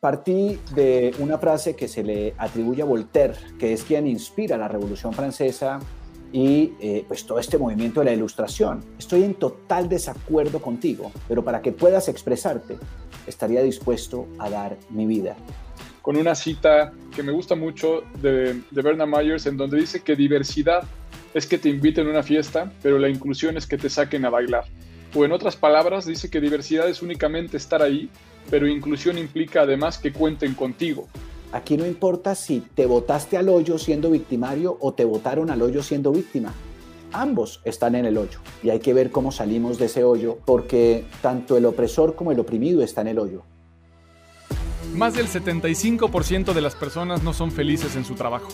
Partí de una frase que se le atribuye a Voltaire, que es quien inspira la Revolución Francesa y eh, pues todo este movimiento de la ilustración. Estoy en total desacuerdo contigo, pero para que puedas expresarte, estaría dispuesto a dar mi vida. Con una cita que me gusta mucho de, de Bernard Myers, en donde dice que diversidad es que te inviten a una fiesta, pero la inclusión es que te saquen a bailar. O en otras palabras, dice que diversidad es únicamente estar ahí pero inclusión implica además que cuenten contigo. Aquí no importa si te votaste al hoyo siendo victimario o te votaron al hoyo siendo víctima. Ambos están en el hoyo y hay que ver cómo salimos de ese hoyo porque tanto el opresor como el oprimido está en el hoyo. Más del 75% de las personas no son felices en su trabajo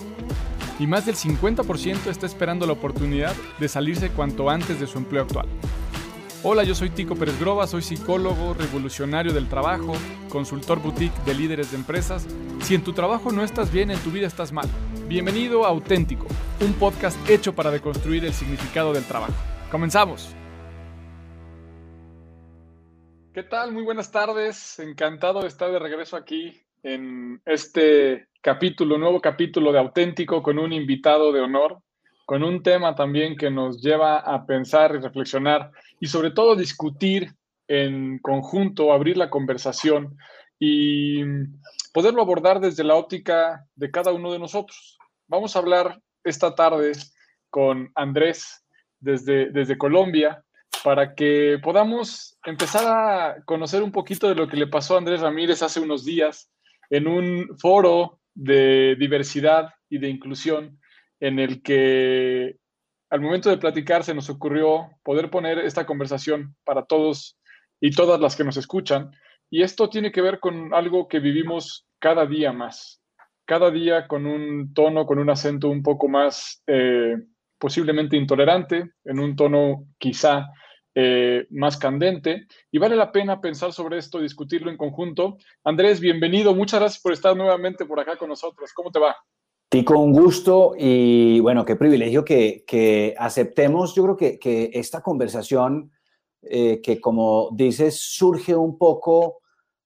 y más del 50% está esperando la oportunidad de salirse cuanto antes de su empleo actual. Hola, yo soy Tico Pérez Groba, soy psicólogo, revolucionario del trabajo, consultor boutique de líderes de empresas. Si en tu trabajo no estás bien, en tu vida estás mal. Bienvenido a Auténtico, un podcast hecho para deconstruir el significado del trabajo. Comenzamos. ¿Qué tal? Muy buenas tardes. Encantado de estar de regreso aquí en este capítulo, nuevo capítulo de Auténtico con un invitado de honor con un tema también que nos lleva a pensar y reflexionar y sobre todo discutir en conjunto, abrir la conversación y poderlo abordar desde la óptica de cada uno de nosotros. Vamos a hablar esta tarde con Andrés desde, desde Colombia para que podamos empezar a conocer un poquito de lo que le pasó a Andrés Ramírez hace unos días en un foro de diversidad y de inclusión en el que al momento de platicar se nos ocurrió poder poner esta conversación para todos y todas las que nos escuchan. Y esto tiene que ver con algo que vivimos cada día más, cada día con un tono, con un acento un poco más eh, posiblemente intolerante, en un tono quizá eh, más candente. Y vale la pena pensar sobre esto, discutirlo en conjunto. Andrés, bienvenido. Muchas gracias por estar nuevamente por acá con nosotros. ¿Cómo te va? Tico, un gusto y bueno, qué privilegio que, aceptemos. Yo creo que, esta conversación, eh, que como dices, surge un poco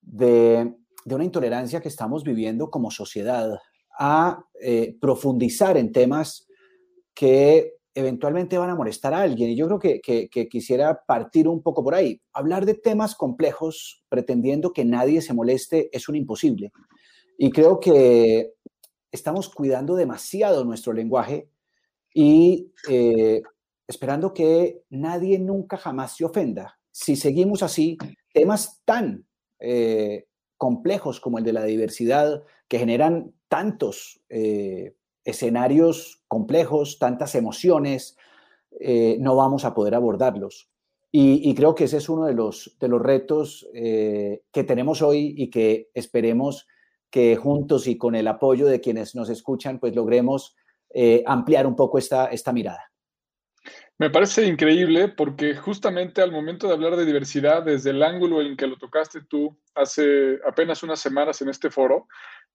de, una intolerancia que estamos viviendo como sociedad, a eh, profundizar en temas que eventualmente van a molestar a alguien. Y yo creo que, que, quisiera partir un poco por ahí. Hablar de temas complejos pretendiendo que nadie se moleste es un imposible. Y creo que estamos cuidando demasiado nuestro lenguaje y eh, esperando que nadie nunca jamás se ofenda. Si seguimos así, temas tan eh, complejos como el de la diversidad, que generan tantos eh, escenarios complejos, tantas emociones, no vamos a poder abordarlos. Y, creo que ese es uno de los, de los retos que tenemos hoy y que esperemos que juntos y con el apoyo de quienes nos escuchan, pues logremos eh, ampliar un poco esta, esta mirada. Me parece increíble porque justamente al momento de hablar de diversidad, desde el ángulo en que lo tocaste tú hace apenas unas semanas en este foro,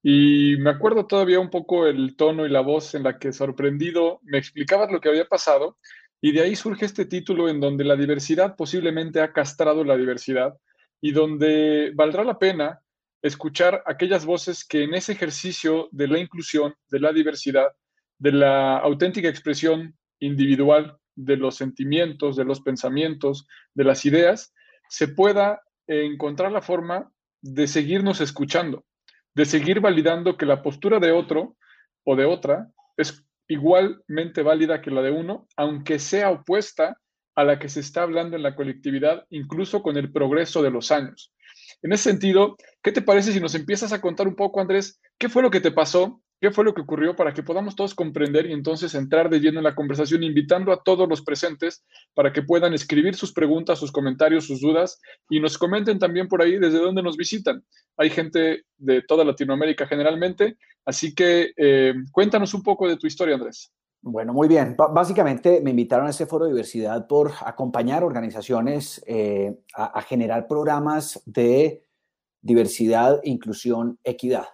y me acuerdo todavía un poco el tono y la voz en la que sorprendido me explicabas lo que había pasado, y de ahí surge este título en donde la diversidad posiblemente ha castrado la diversidad y donde valdrá la pena escuchar aquellas voces que en ese ejercicio de la inclusión, de la diversidad, de la auténtica expresión individual de los sentimientos, de los pensamientos, de las ideas, se pueda encontrar la forma de seguirnos escuchando, de seguir validando que la postura de otro o de otra es igualmente válida que la de uno, aunque sea opuesta a la que se está hablando en la colectividad, incluso con el progreso de los años. En ese sentido, ¿qué te parece si nos empiezas a contar un poco, Andrés, qué fue lo que te pasó? ¿Qué fue lo que ocurrió para que podamos todos comprender y entonces entrar de lleno en la conversación, invitando a todos los presentes para que puedan escribir sus preguntas, sus comentarios, sus dudas y nos comenten también por ahí desde dónde nos visitan? Hay gente de toda Latinoamérica generalmente, así que eh, cuéntanos un poco de tu historia, Andrés. Bueno, muy bien. básicamente me invitaron a ese foro de diversidad por acompañar organizaciones eh, a, generar programas de diversidad, inclusión, equidad.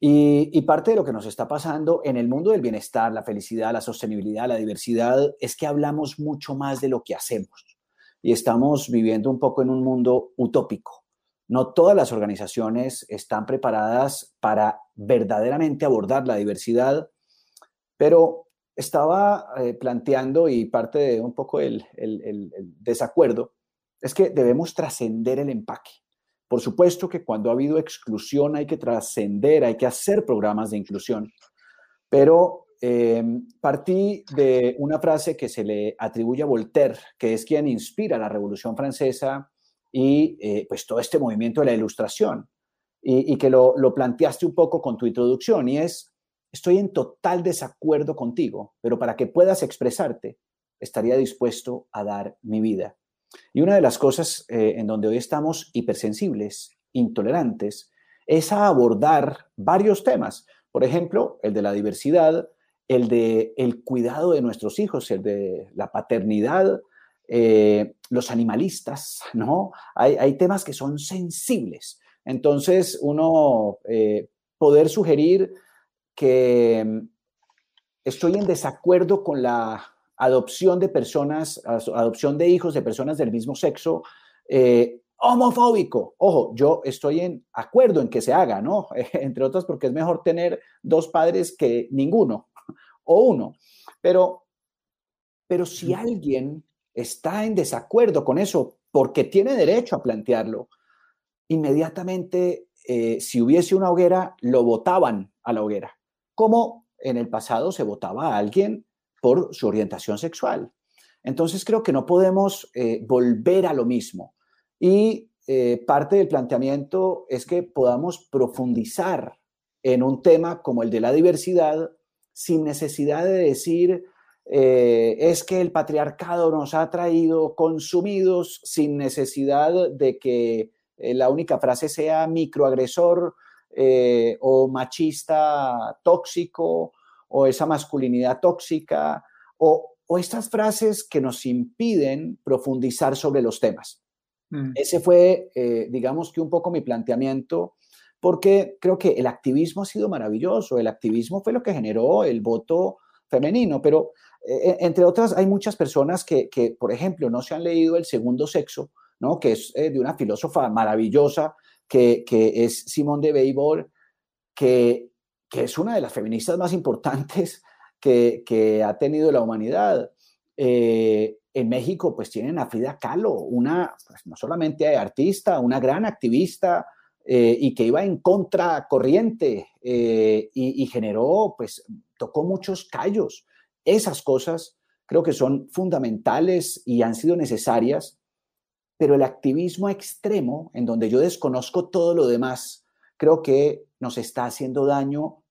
Y, parte de lo que nos está pasando en el mundo del bienestar, la felicidad, la sostenibilidad, la diversidad, es que hablamos mucho más de lo que hacemos. Y estamos viviendo un poco en un mundo utópico, No todas las organizaciones están preparadas para verdaderamente abordar la diversidad, pero estaba eh, planteando y parte de un poco el, desacuerdo es que debemos trascender el empaque. Por supuesto que cuando ha habido exclusión hay que trascender, hay que hacer programas de inclusión, pero eh, partí de una frase que se le atribuye a Voltaire, que es quien inspira la Revolución Francesa y eh, pues todo este movimiento de la ilustración, y, que lo, planteaste un poco con tu introducción, y es, estoy en total desacuerdo contigo, pero para que puedas expresarte, estaría dispuesto a dar mi vida. Y una de las cosas eh, en donde hoy estamos hipersensibles, intolerantes, es a abordar varios temas. Por ejemplo, el de la diversidad, el de el cuidado de nuestros hijos, el de la paternidad, eh, los animalistas, ¿no? Hay, temas que son sensibles. Entonces, uno eh, poder sugerir que mm, estoy en desacuerdo con la adopción de personas, adopción de hijos de personas del mismo sexo, eh, homofóbico. Ojo, yo estoy en acuerdo en que se haga, ¿no? Entre otras porque es mejor tener dos padres que ninguno o uno. Pero, pero si alguien está en desacuerdo con eso, porque tiene derecho a plantearlo, inmediatamente, eh, si hubiese una hoguera, lo votaban a la hoguera, como en el pasado se votaba a alguien por su orientación sexual. Entonces creo que no podemos eh, volver a lo mismo. Y eh, parte del planteamiento es que podamos profundizar en un tema como el de la diversidad sin necesidad de decir, eh, es que el patriarcado nos ha traído consumidos sin necesidad de que la única frase sea microagresor eh, o machista tóxico o esa masculinidad tóxica o, estas frases que nos impiden profundizar sobre los temas. Mm. Ese fue, digamos que un poco mi planteamiento porque creo que el activismo ha sido maravilloso, el activismo fue lo que generó el voto femenino, pero eh, entre otras hay muchas personas que, por ejemplo, no se han leído El segundo sexo, ¿no? que es eh, de una filósofa maravillosa, que, es Simone de Beauvoir, que, es una de las feministas más importantes que, ha tenido la humanidad. Eh, en México, pues tienen a Frida Kahlo, una, pues, no solamente artista, una gran activista, eh, y que iba en contracorriente eh, y, y, generó, pues, tocó muchos callos. Esas cosas creo que son fundamentales y han sido necesarias, pero el activismo extremo, en donde yo desconozco todo lo demás, creo que nos está haciendo daño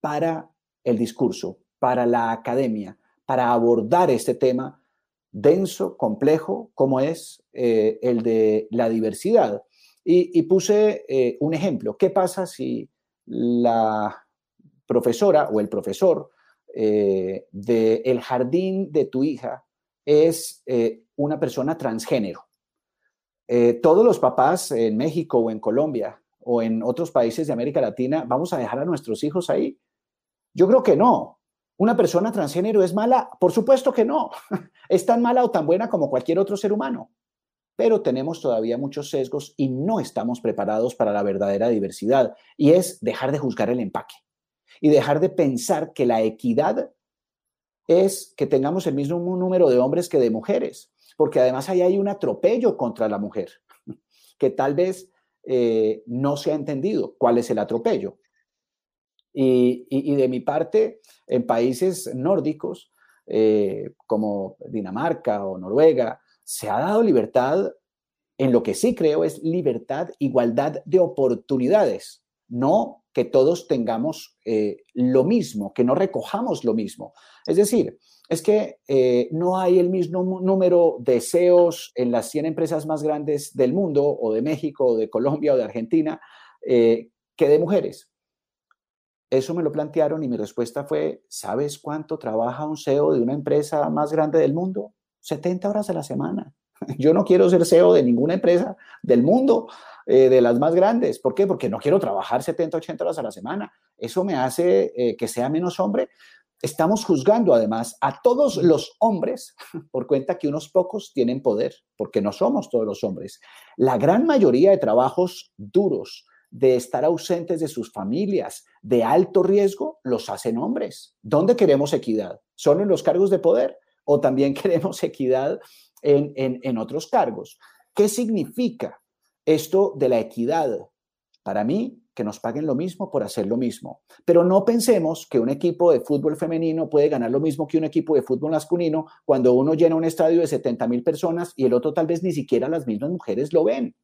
para el discurso, para la academia, para abordar este tema denso, complejo, como es eh, el de la diversidad. Y, puse eh, un ejemplo. ¿Qué pasa si la profesora o el profesor eh, del jardín de tu hija es una persona transgénero? Todos los papás en México o en Colombia o en otros países de América Latina, ¿vamos a dejar a nuestros hijos ahí? Yo creo que no. ¿Una persona transgénero es mala? Por supuesto que no. Es tan mala o tan buena como cualquier otro ser humano pero tenemos todavía muchos sesgos y no estamos preparados para la verdadera diversidad. Y es dejar de juzgar el empaque y dejar de pensar que la equidad es que tengamos el mismo número de hombres que de mujeres, porque además ahí hay un atropello contra la mujer, que tal vez eh, no se ha entendido cuál es el atropello. Y, de mi parte, en países nórdicos, eh, como Dinamarca o Noruega, se ha dado libertad, en lo que sí creo es libertad, igualdad de oportunidades, no que todos tengamos eh, lo mismo, que no recojamos lo mismo. Es decir, es que eh, no hay el mismo número de CEOs en las 100 empresas más grandes del mundo, o de México, o de Colombia, o de Argentina, eh, que de mujeres. Eso me lo plantearon y mi respuesta fue, ¿sabes cuánto trabaja un CEO de una empresa más grande del mundo? 70 horas a la semana. Yo no quiero ser CEO de ninguna empresa del mundo, eh, de las más grandes. ¿Por qué? Porque no quiero trabajar 70, 80 horas a la semana. Eso me hace que sea menos hombre. Estamos juzgando además a todos los hombres por cuenta que unos pocos tienen poder, porque no somos todos los hombres. La gran mayoría de trabajos duros, de estar ausentes de sus familias, de alto riesgo, los hacen hombres. ¿Dónde queremos equidad? ¿Solo en los cargos de poder? ¿O también queremos equidad en, en otros cargos? ¿Qué significa esto de la equidad? Para mí, que nos paguen lo mismo por hacer lo mismo. Pero no pensemos que un equipo de fútbol femenino puede ganar lo mismo que un equipo de fútbol masculino cuando uno llena un estadio de 70 mil personas y el otro tal vez ni siquiera las mismas mujeres lo ven.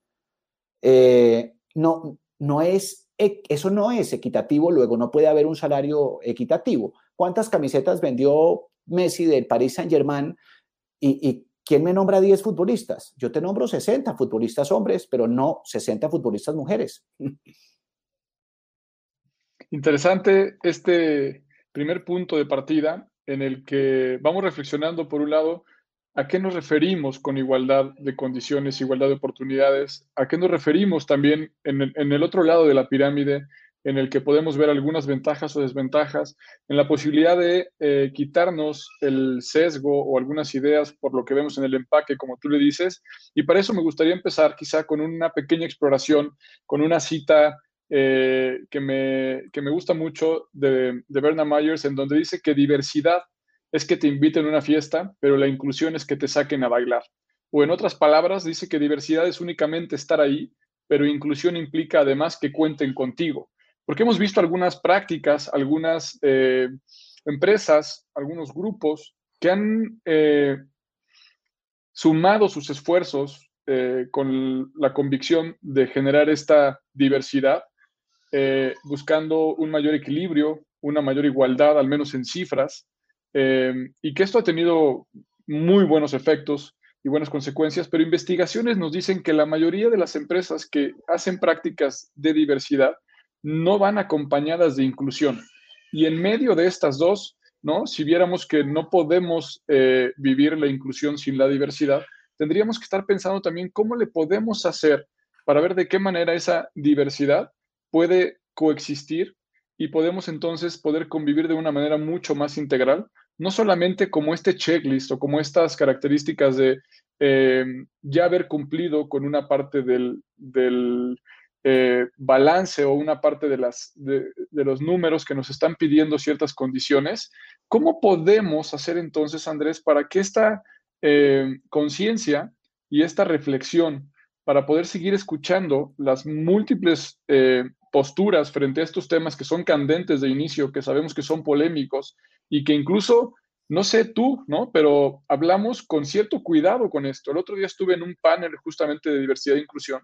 Eh, no, no es, eso no es equitativo, luego no puede haber un salario equitativo. ¿Cuántas camisetas vendió Messi del Paris Saint Germain y, y ¿Quién me nombra 10 futbolistas? Yo te nombro 60 futbolistas hombres, pero no 60 futbolistas mujeres. Interesante este primer punto de partida en el que vamos reflexionando, por un lado, a qué nos referimos con igualdad de condiciones, igualdad de oportunidades, a qué nos referimos también en el, otro lado de la pirámide, en el que podemos ver algunas ventajas o desventajas, en la posibilidad de eh, quitarnos el sesgo o algunas ideas por lo que vemos en el empaque, como tú le dices. Y para eso me gustaría empezar quizá con una pequeña exploración, con una cita eh, que, me, que, me, gusta mucho de, de Bernard Myers, en donde dice que diversidad es que te inviten a una fiesta, pero la inclusión es que te saquen a bailar. O en otras palabras, dice que diversidad es únicamente estar ahí, pero inclusión implica además que cuenten contigo. Porque hemos visto algunas prácticas, algunas eh, empresas, algunos grupos que han eh, sumado sus esfuerzos con la convicción de generar esta diversidad, buscando un mayor equilibrio, una mayor igualdad, al menos en cifras, y que esto ha tenido muy buenos efectos y buenas consecuencias, pero investigaciones nos dicen que la mayoría de las empresas que hacen prácticas de diversidad no van acompañadas de inclusión. Y en medio de estas dos, ¿no? Si viéramos que no podemos eh, vivir la inclusión sin la diversidad, tendríamos que estar pensando también cómo le podemos hacer para ver de qué manera esa diversidad puede coexistir y podemos entonces poder convivir de una manera mucho más integral, no solamente como este checklist o como estas características de eh, ya haber cumplido con una parte del, eh, balance o una parte de, las, de, los números que nos están pidiendo ciertas condiciones, ¿cómo podemos hacer entonces, Andrés, para que esta eh, conciencia y esta reflexión, para poder seguir escuchando las múltiples posturas frente a estos temas que son candentes de inicio, que sabemos que son polémicos y que incluso no sé tú, ¿no? Pero hablamos con cierto cuidado con esto. El otro día estuve en un panel justamente de diversidad e inclusión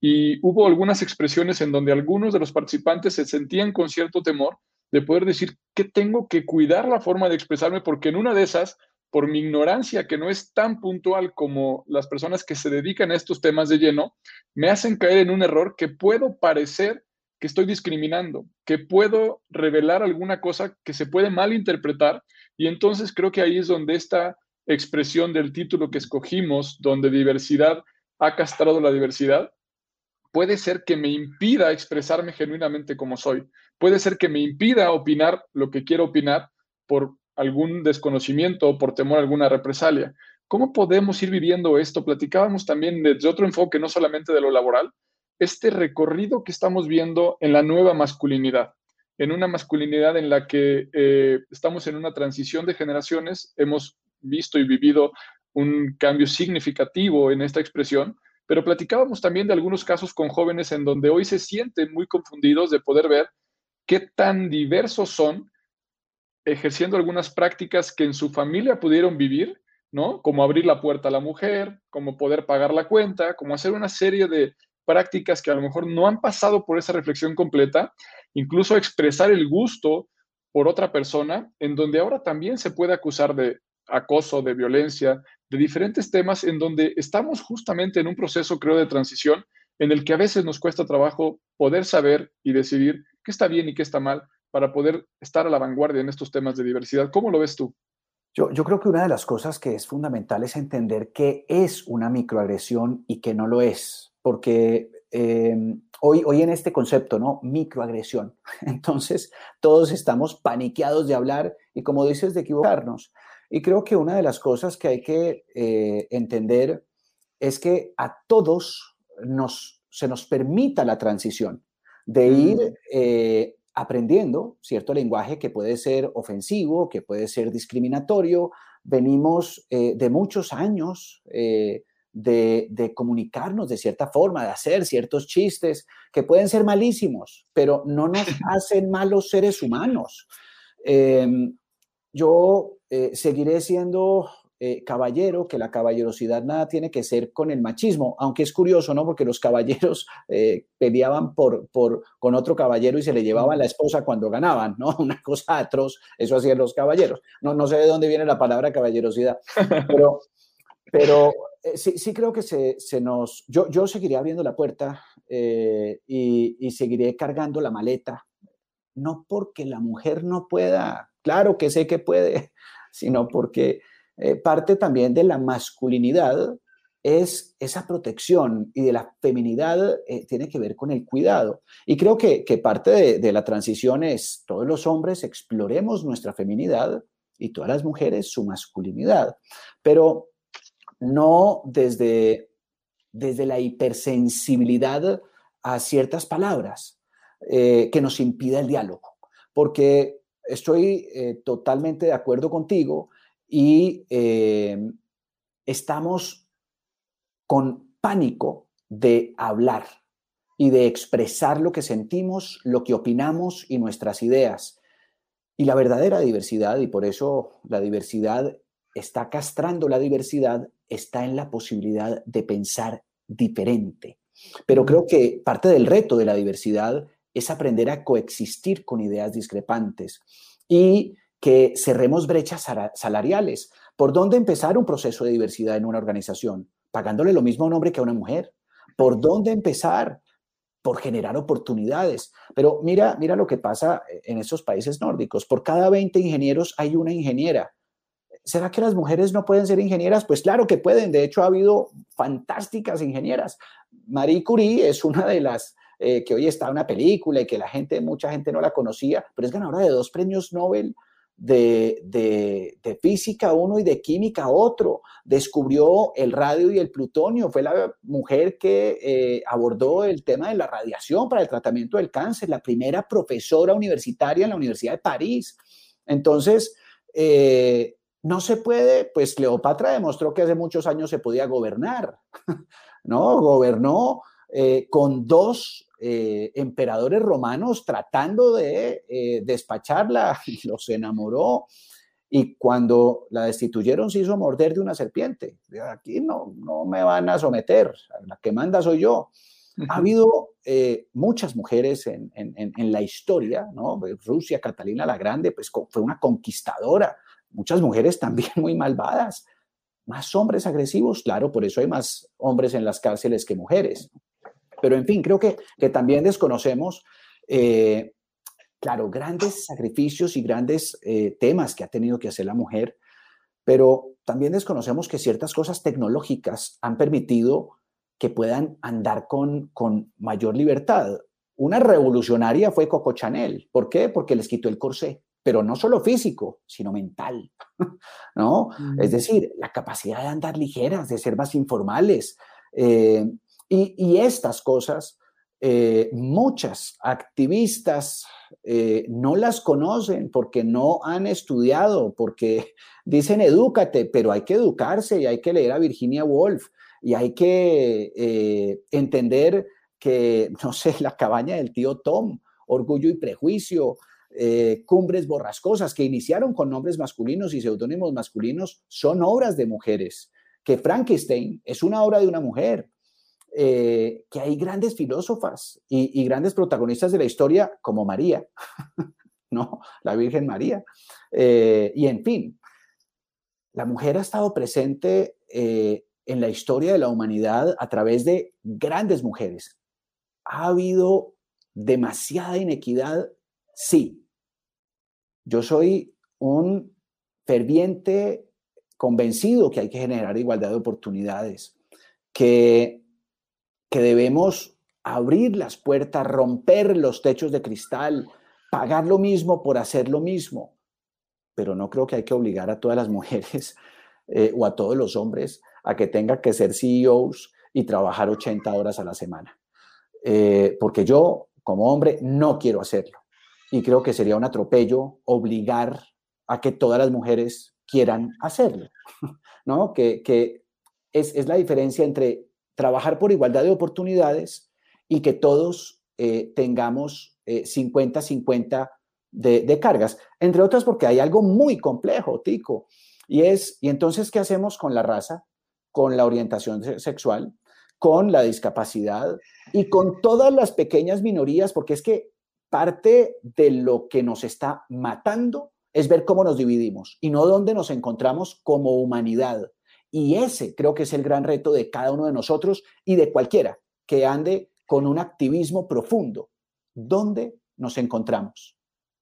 y hubo algunas expresiones en donde algunos de los participantes se sentían con cierto temor de poder decir que tengo que cuidar la forma de expresarme porque en una de esas, por mi ignorancia que no es tan puntual como las personas que se dedican a estos temas de lleno, me hacen caer en un error que puedo parecer que estoy discriminando, que puedo revelar alguna cosa que se puede malinterpretar y entonces creo que ahí es donde esta expresión del título que escogimos, donde diversidad ha castrado la diversidad, puede ser que me impida expresarme genuinamente como soy. Puede ser que me impida opinar lo que quiero opinar por algún desconocimiento o por temor a alguna represalia. ¿Cómo podemos ir viviendo esto? Platicábamos también desde otro enfoque, no solamente de lo laboral, este recorrido que estamos viendo en la nueva masculinidad, en una masculinidad en la que eh, estamos en una transición de generaciones, hemos visto y vivido un cambio significativo en esta expresión, pero platicábamos también de algunos casos con jóvenes en donde hoy se sienten muy confundidos de poder ver qué tan diversos son ejerciendo algunas prácticas que en su familia pudieron vivir, ¿no? Como abrir la puerta a la mujer, como poder pagar la cuenta, como hacer una serie de prácticas que a lo mejor no han pasado por esa reflexión completa, incluso expresar el gusto por otra persona, en donde ahora también se puede acusar de acoso, de violencia, de diferentes temas en donde estamos justamente en un proceso, creo, de transición en el que a veces nos cuesta trabajo poder saber y decidir qué está bien y qué está mal para poder estar a la vanguardia en estos temas de diversidad. ¿Cómo lo ves tú? Yo, creo que una de las cosas que es fundamental es entender qué es una microagresión y qué no lo es, porque em, hoy, hoy en este concepto, ¿no? Microagresión. Entonces, todos estamos paniqueados de hablar y como dices, de equivocarnos. Y creo que una de las cosas que hay que eh, entender es que a todos nos, se nos permita la transición de ir eh, aprendiendo cierto lenguaje que puede ser ofensivo, que puede ser discriminatorio. Venimos eh, de muchos años de, de, comunicarnos de cierta forma, de hacer ciertos chistes que pueden ser malísimos, pero no nos hacen malos seres humanos. Em, yo eh, seguiré siendo eh, caballero, que la caballerosidad nada tiene que ser con el machismo, aunque es curioso, ¿no? Porque los caballeros eh, peleaban por, por, con otro caballero y se le llevaban la esposa cuando ganaban, ¿no? Una cosa atroz, eso hacían los caballeros. No, no sé de dónde viene la palabra caballerosidad, pero, pero sí, sí creo que se, se, nos... Yo, yo seguiré abriendo la puerta y, y seguiré cargando la maleta, no porque la mujer no pueda claro que sé que puede, sino porque eh, parte también de la masculinidad es esa protección y de la feminidad eh, tiene que ver con el cuidado. Y creo que, parte de, de, la transición es todos los hombres exploremos nuestra feminidad y todas las mujeres su masculinidad, pero no desde, desde la hipersensibilidad a ciertas palabras eh, que nos impida el diálogo, porque estoy eh, totalmente de acuerdo contigo y eh, estamos con pánico de hablar y de expresar lo que sentimos, lo que opinamos y nuestras ideas. Y la verdadera diversidad, y por eso la diversidad está castrando la diversidad, está en la posibilidad de pensar diferente. Pero creo que parte del reto de la diversidad es aprender a coexistir con ideas discrepantes y que cerremos brechas salariales. ¿Por dónde empezar un proceso de diversidad en una organización? Pagándole lo mismo a un hombre que a una mujer. ¿Por dónde empezar? Por generar oportunidades. Pero mira, mira lo que pasa en esos países nórdicos. Por cada 20 ingenieros hay una ingeniera. ¿Será que las mujeres no pueden ser ingenieras? Pues claro que pueden. De hecho, ha habido fantásticas ingenieras. Marie Curie es una de las eh, que hoy está en una película y que la gente, mucha gente no la conocía, pero es ganadora de dos premios Nobel de, de, física uno y de química otro. Descubrió el radio y el plutonio. Fue la mujer que eh, abordó el tema de la radiación para el tratamiento del cáncer, la primera profesora universitaria en la Universidad de París. Entonces, eh, no se puede, pues Cleopatra demostró que hace muchos años se podía gobernar, ¿no? Gobernó con dos eh, emperadores romanos tratando de eh, despacharla y los enamoró. Y cuando la destituyeron se hizo morder de una serpiente. Aquí no, no me van a someter, la que manda soy yo. Ha habido eh, muchas mujeres en, en, la historia, ¿no? Rusia, Catalina la Grande, pues fue una conquistadora. Muchas mujeres también muy malvadas. Más hombres agresivos, claro, por eso hay más hombres en las cárceles que mujeres. Pero en fin, creo que, que también desconocemos, eh, claro, grandes sacrificios y grandes eh, temas que ha tenido que hacer la mujer, pero también desconocemos que ciertas cosas tecnológicas han permitido que puedan andar con, con mayor libertad. Una revolucionaria fue Coco Chanel. ¿Por qué? Porque les quitó el corsé, pero no solo físico, sino mental, ¿no? Es decir, la capacidad de andar ligeras, de ser más informales. Eh, y, estas cosas, eh, muchas activistas eh, no las conocen porque no han estudiado, porque dicen edúcate, pero hay que educarse y hay que leer a Virginia Woolf y hay que entender que, no sé, la cabaña del tío Tom, Orgullo y Prejuicio, Cumbres Borrascosas, que iniciaron con nombres masculinos y seudónimos masculinos, son obras de mujeres, que Frankenstein es una obra de una mujer, eh, que hay grandes filósofas y, grandes protagonistas de la historia como María, ¿no? La Virgen María. Eh, y en fin, la mujer ha estado presente eh, en la historia de la humanidad a través de grandes mujeres. ¿Ha habido demasiada inequidad? Sí. Yo soy un ferviente convencido que hay que generar igualdad de oportunidades, que que debemos abrir las puertas, romper los techos de cristal, pagar lo mismo por hacer lo mismo. pero no creo que hay que obligar a todas las mujeres eh, o a todos los hombres a que tengan que ser CEOs y trabajar 80 horas a la semana. Eh, porque yo, como hombre, no quiero hacerlo. Y creo que sería un atropello obligar a que todas las mujeres quieran hacerlo, ¿no? Que, que es, es, la diferencia entre trabajar por igualdad de oportunidades y que todos eh, tengamos 50-50 de, de, cargas, entre otras porque hay algo muy complejo, Tico, y es, ¿y entonces qué hacemos con la raza, con la orientación sexual, con la discapacidad y con todas las pequeñas minorías? Porque es que parte de lo que nos está matando es ver cómo nos dividimos y no dónde nos encontramos como humanidad. Y ese creo que es el gran reto de cada uno de nosotros y de cualquiera que ande con un activismo profundo. ¿Dónde nos encontramos?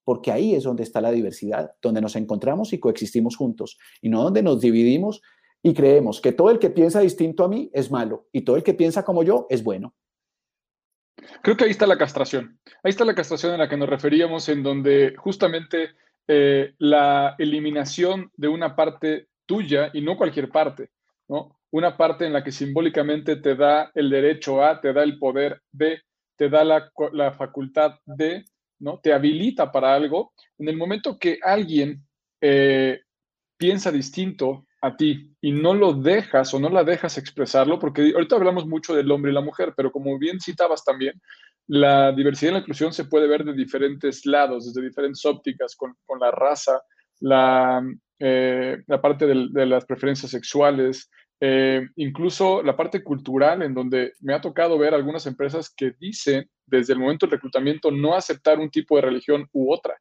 Porque ahí es donde está la diversidad, donde nos encontramos y coexistimos juntos, y no donde nos dividimos y creemos que todo el que piensa distinto a mí es malo y todo el que piensa como yo es bueno. Creo que ahí está la castración. Ahí está la castración en la que nos referíamos, en donde justamente eh, la eliminación de una parte tuya y no cualquier parte, ¿no? Una parte en la que simbólicamente te da el derecho a, te da el poder de, te da la, la facultad de, ¿no? Te habilita para algo. En el momento que alguien eh, piensa distinto a ti y no lo dejas o no la dejas expresarlo, porque ahorita hablamos mucho del hombre y la mujer, pero como bien citabas también, la diversidad y la inclusión se puede ver de diferentes lados, desde diferentes ópticas, con, con la raza, la, eh, la parte de, las preferencias sexuales, eh, incluso la parte cultural, en donde me ha tocado ver algunas empresas que dicen desde el momento del reclutamiento no aceptar un tipo de religión u otra,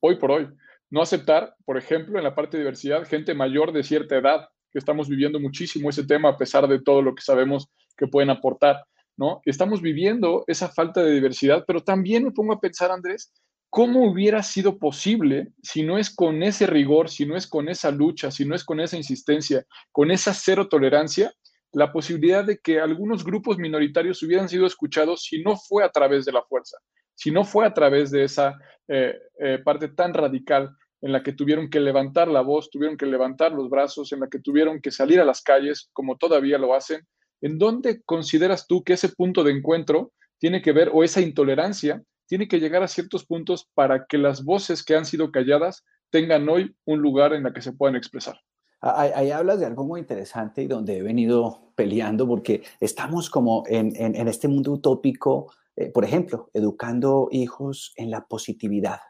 hoy por hoy. No aceptar, por ejemplo, en la parte de diversidad, gente mayor de cierta edad, que estamos viviendo muchísimo ese tema a pesar de todo lo que sabemos que pueden aportar, ¿no? Estamos viviendo esa falta de diversidad, pero también me pongo a pensar, Andrés, ¿cómo hubiera sido posible si no es con ese rigor, si no es con esa lucha, si no es con esa insistencia, con esa cero tolerancia, la posibilidad de que algunos grupos minoritarios hubieran sido escuchados si no fue a través de la fuerza, si no fue a través de esa eh, eh, parte tan radical en la que tuvieron que levantar la voz, tuvieron que levantar los brazos, en la que tuvieron que salir a las calles, como todavía lo hacen. ¿En dónde consideras tú que ese punto de encuentro tiene que ver, o esa intolerancia, tiene que llegar a ciertos puntos para que las voces que han sido calladas tengan hoy un lugar en la que se puedan expresar? Ahí, hablas de algo muy interesante y donde he venido peleando porque estamos como en este mundo utópico, eh, por ejemplo, educando hijos en la positividad.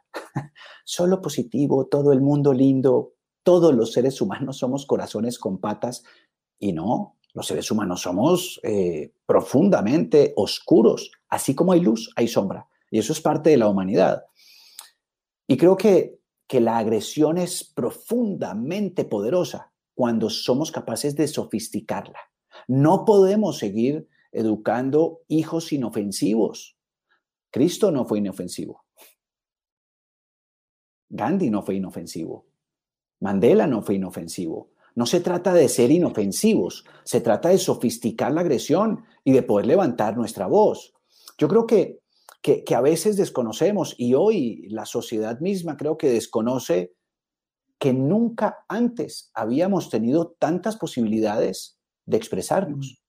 Solo positivo, todo el mundo lindo, todos los seres humanos somos corazones con patas y no, los seres humanos somos eh, profundamente oscuros, así como hay luz, hay sombra y eso es parte de la humanidad. Y creo que, que la agresión es profundamente poderosa cuando somos capaces de sofisticarla. No podemos seguir educando hijos inofensivos. Cristo no fue inofensivo. Gandhi no fue inofensivo. Mandela no fue inofensivo. No se trata de ser inofensivos, se trata de sofisticar la agresión y de poder levantar nuestra voz. Yo creo que, que, que, a veces desconocemos y hoy la sociedad misma creo que desconoce que nunca antes habíamos tenido tantas posibilidades de expresarnos.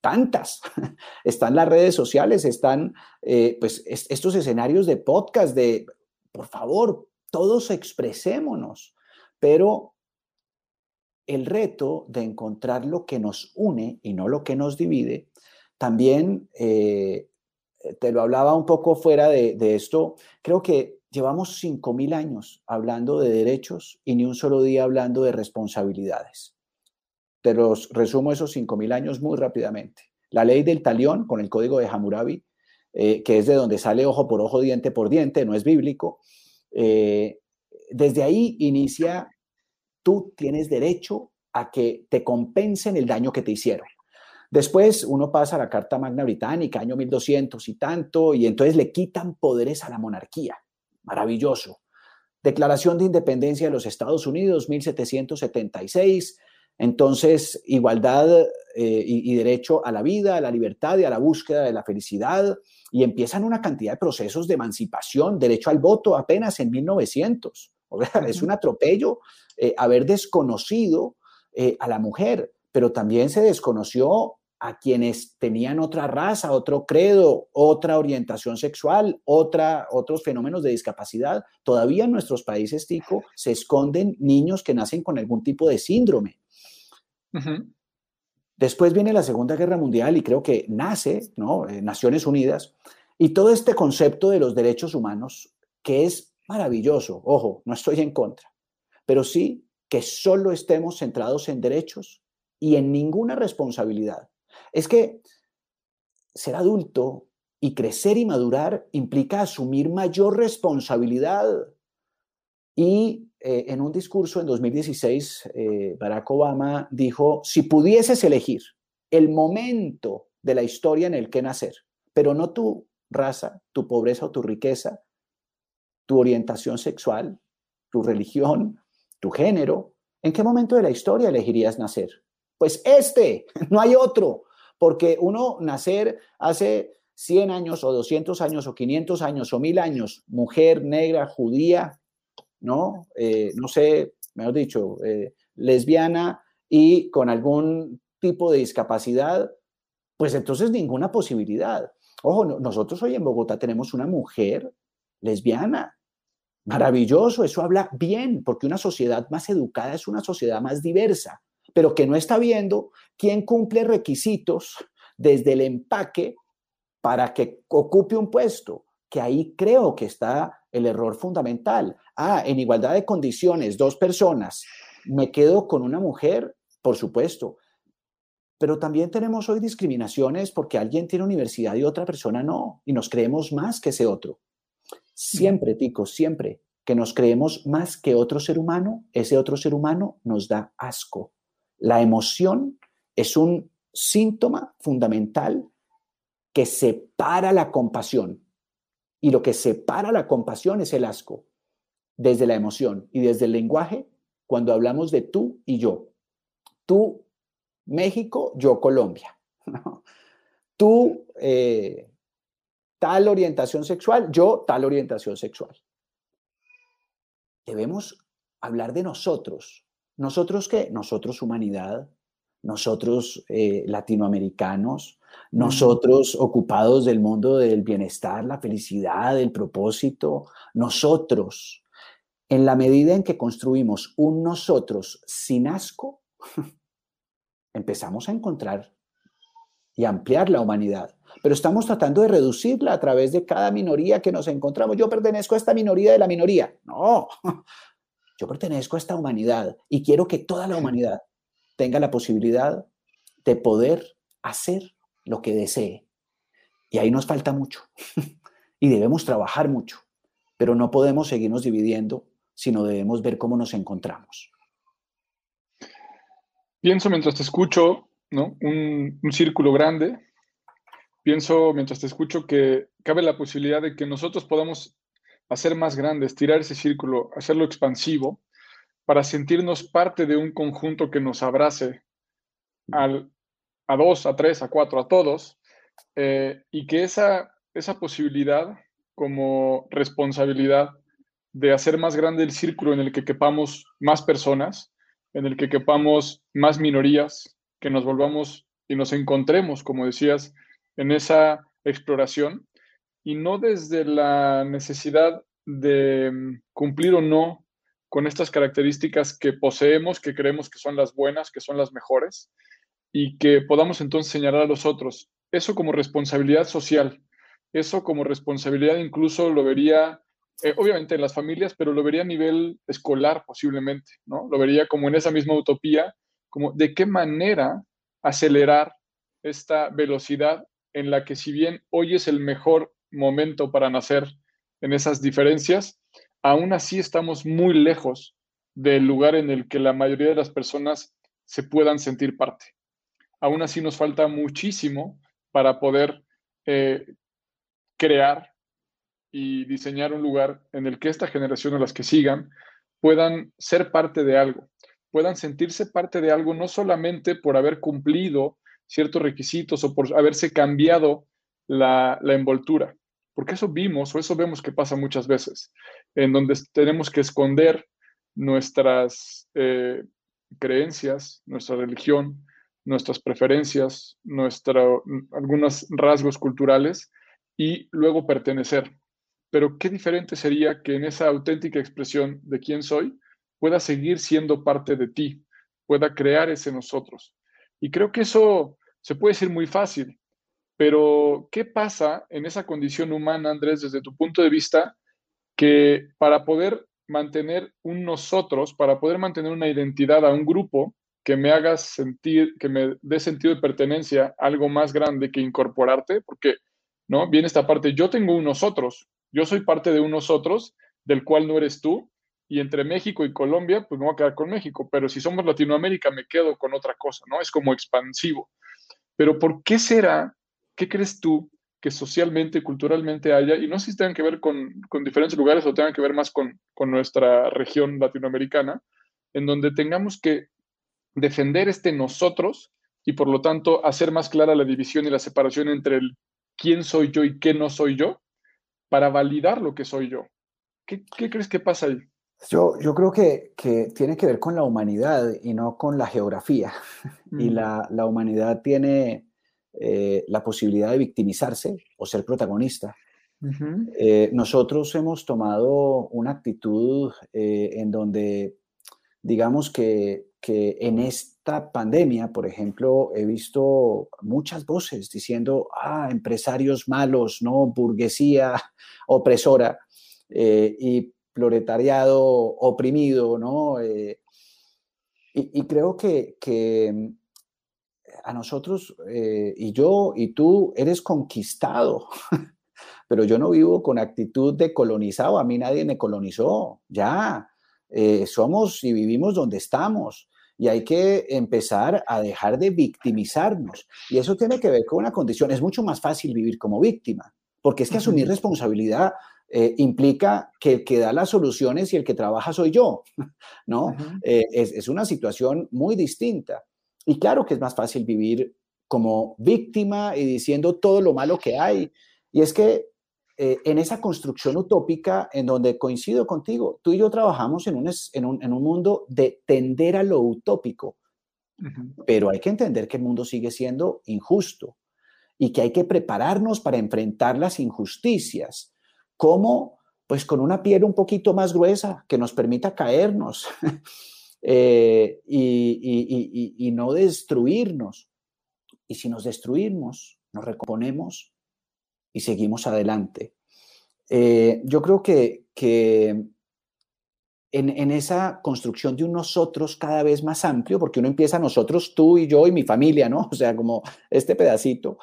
Tantas. Están las redes sociales, están eh, pues estos escenarios de podcast, de, por favor, todos expresémonos, pero el reto de encontrar lo que nos une y no lo que nos divide, también, eh, te lo hablaba un poco fuera de, esto, creo que llevamos 5.000 años hablando de derechos y ni un solo día hablando de responsabilidades. Te los resumo esos 5.000 años muy rápidamente. La ley del talión con el código de Hammurabi, eh, que es de donde sale ojo por ojo, diente por diente, no es bíblico, eh, desde ahí inicia, tú tienes derecho a que te compensen el daño que te hicieron. Después uno pasa a la Carta Magna Británica, año 1200 y tanto, y entonces le quitan poderes a la monarquía. Maravilloso. Declaración de Independencia de los Estados Unidos, 1776. Entonces, igualdad eh, y, y, derecho a la vida, a la libertad y a la búsqueda de la felicidad. Y empiezan una cantidad de procesos de emancipación, derecho al voto apenas en 1900 es un atropello eh, haber desconocido eh, a la mujer, pero también se desconoció a quienes tenían otra raza, otro credo, otra orientación sexual, otra, otros fenómenos de discapacidad. Todavía en nuestros países, Tico, se esconden niños que nacen con algún tipo de síndrome. Después viene la Segunda Guerra Mundial y creo que nace, ¿no? Eh, Naciones Unidas, y todo este concepto de los derechos humanos, que es maravilloso, ojo, no estoy en contra, pero sí que solo estemos centrados en derechos y en ninguna responsabilidad. Es que ser adulto y crecer y madurar implica asumir mayor responsabilidad. Y eh, en un discurso en 2016, eh, Barack Obama dijo, si pudieses elegir el momento de la historia en el que nacer, pero no tu raza, tu pobreza o tu riqueza, tu orientación sexual, tu religión, tu género, ¿en qué momento de la historia elegirías nacer? Pues este, no hay otro, porque uno nacer hace 100 años o 200 años o 500 años o 1000 años, mujer negra, judía, ¿no? Eh, no sé, mejor dicho, eh, lesbiana y con algún tipo de discapacidad, pues entonces ninguna posibilidad. Ojo, nosotros hoy en Bogotá tenemos una mujer lesbiana. Maravilloso, eso habla bien, porque una sociedad más educada es una sociedad más diversa, pero que no está viendo quién cumple requisitos desde el empaque para que ocupe un puesto, que ahí creo que está el error fundamental. Ah, en igualdad de condiciones, dos personas, me quedo con una mujer, por supuesto, pero también tenemos hoy discriminaciones porque alguien tiene universidad y otra persona no, y nos creemos más que ese otro. Siempre, Tico, siempre que nos creemos más que otro ser humano, ese otro ser humano nos da asco. La emoción es un síntoma fundamental que separa la compasión. Y lo que separa la compasión es el asco, desde la emoción y desde el lenguaje, cuando hablamos de tú y yo. Tú México, yo Colombia. Tú, eh, tal orientación sexual, yo tal orientación sexual. Debemos hablar de nosotros. ¿Nosotros qué? Nosotros humanidad, nosotros eh, latinoamericanos, nosotros ocupados del mundo del bienestar, la felicidad, el propósito, nosotros. En la medida en que construimos un nosotros sin asco, empezamos a encontrar y ampliar la humanidad. Pero estamos tratando de reducirla a través de cada minoría que nos encontramos. Yo pertenezco a esta minoría de la minoría. No, yo pertenezco a esta humanidad y quiero que toda la humanidad tenga la posibilidad de poder hacer lo que desee. Y ahí nos falta mucho y debemos trabajar mucho, pero no podemos seguirnos dividiendo, sino debemos ver cómo nos encontramos pienso mientras te escucho, ¿no? Un, círculo grande. Pienso mientras te escucho que cabe la posibilidad de que nosotros podamos hacer más grande, estirar ese círculo, hacerlo expansivo, para sentirnos parte de un conjunto que nos abrace al, a dos, a tres, a cuatro, a todos, eh, y que esa, esa posibilidad como responsabilidad de hacer más grande el círculo en el que quepamos más personas, en el que quepamos más minorías, que nos volvamos y nos encontremos, como decías, en esa exploración y no desde la necesidad de mm, cumplir o no con estas características que poseemos, que creemos que son las buenas, que son las mejores, y que podamos entonces señalar a los otros. Eso como responsabilidad social, eso como responsabilidad incluso lo vería eh, obviamente en las familias, pero lo vería a nivel escolar posiblemente, ¿no? Lo vería como en esa misma utopía, como de qué manera acelerar esta velocidad en la que si bien hoy es el mejor momento para nacer en esas diferencias, aún así estamos muy lejos del lugar en el que la mayoría de las personas se puedan sentir parte. Aún así nos falta muchísimo para poder eh, crear y diseñar un lugar en el que esta generación o las que sigan puedan ser parte de algo, puedan sentirse parte de algo no solamente por haber cumplido ciertos requisitos o por haberse cambiado la, envoltura, porque eso vimos o eso vemos que pasa muchas veces, en donde tenemos que esconder nuestras eh, creencias, nuestra religión, nuestras preferencias, nuestra, algunos rasgos culturales y luego pertenecer. Pero qué diferente sería que en esa auténtica expresión de quién soy pueda seguir siendo parte de ti, pueda crear ese nosotros. Y creo que eso se puede decir muy fácil, pero ¿qué pasa en esa condición humana, Andrés, desde tu punto de vista, que para poder mantener un nosotros, para poder mantener una identidad a un grupo que me haga sentir, que me dé sentido de pertenencia algo más grande que incorporarte, porque, ¿no? Viene esta parte, yo tengo un nosotros, yo soy parte de un nosotros del cual no eres tú, y entre México y Colombia, pues me voy a quedar con México, pero si somos Latinoamérica me quedo con otra cosa, ¿no? Es como expansivo. Pero ¿por qué será? ¿Qué crees tú que socialmente, culturalmente haya? Y no sé si tengan que ver con, con diferentes lugares o tengan que ver más con, con nuestra región latinoamericana, en donde tengamos que defender este nosotros y por lo tanto hacer más clara la división y la separación entre el quién soy yo y qué no soy yo, para validar lo que soy yo. ¿Qué, qué crees que pasa ahí? Yo, yo creo que, que, tiene que ver con la humanidad y no con la geografía. Y mm. la, la, humanidad tiene eh, la posibilidad de victimizarse o ser protagonista. eh, nosotros hemos tomado una actitud eh, en donde, digamos que, que en esta pandemia, por ejemplo, he visto muchas voces diciendo, ah, empresarios malos, ¿no? Burguesía opresora. Eh, y proletariado oprimido, ¿no? Eh, y, creo que, que, a nosotros, eh, y yo y tú, eres conquistado, pero yo no vivo con actitud de colonizado, a mí nadie me colonizó, ya, eh, somos y vivimos donde estamos. Y hay que empezar a dejar de victimizarnos. Y eso tiene que ver con una condición. Es mucho más fácil vivir como víctima, porque es que asumir responsabilidad eh, implica que el que da las soluciones y el que trabaja soy yo, ¿no? Eh, es, una situación muy distinta. Y claro que es más fácil vivir como víctima y diciendo todo lo malo que hay. Y es que eh, en esa construcción utópica en donde coincido contigo, tú y yo trabajamos en un, en un, mundo de tender a lo utópico, pero hay que entender que el mundo sigue siendo injusto y que hay que prepararnos para enfrentar las injusticias ¿Cómo? Pues con una piel un poquito más gruesa que nos permita caernos eh, y, no destruirnos. Y si nos destruimos, nos recomponemos y seguimos adelante. Eh, yo creo que, en, esa construcción de un nosotros cada vez más amplio, porque uno empieza nosotros, tú y yo y mi familia, ¿no? O sea, como este pedacito.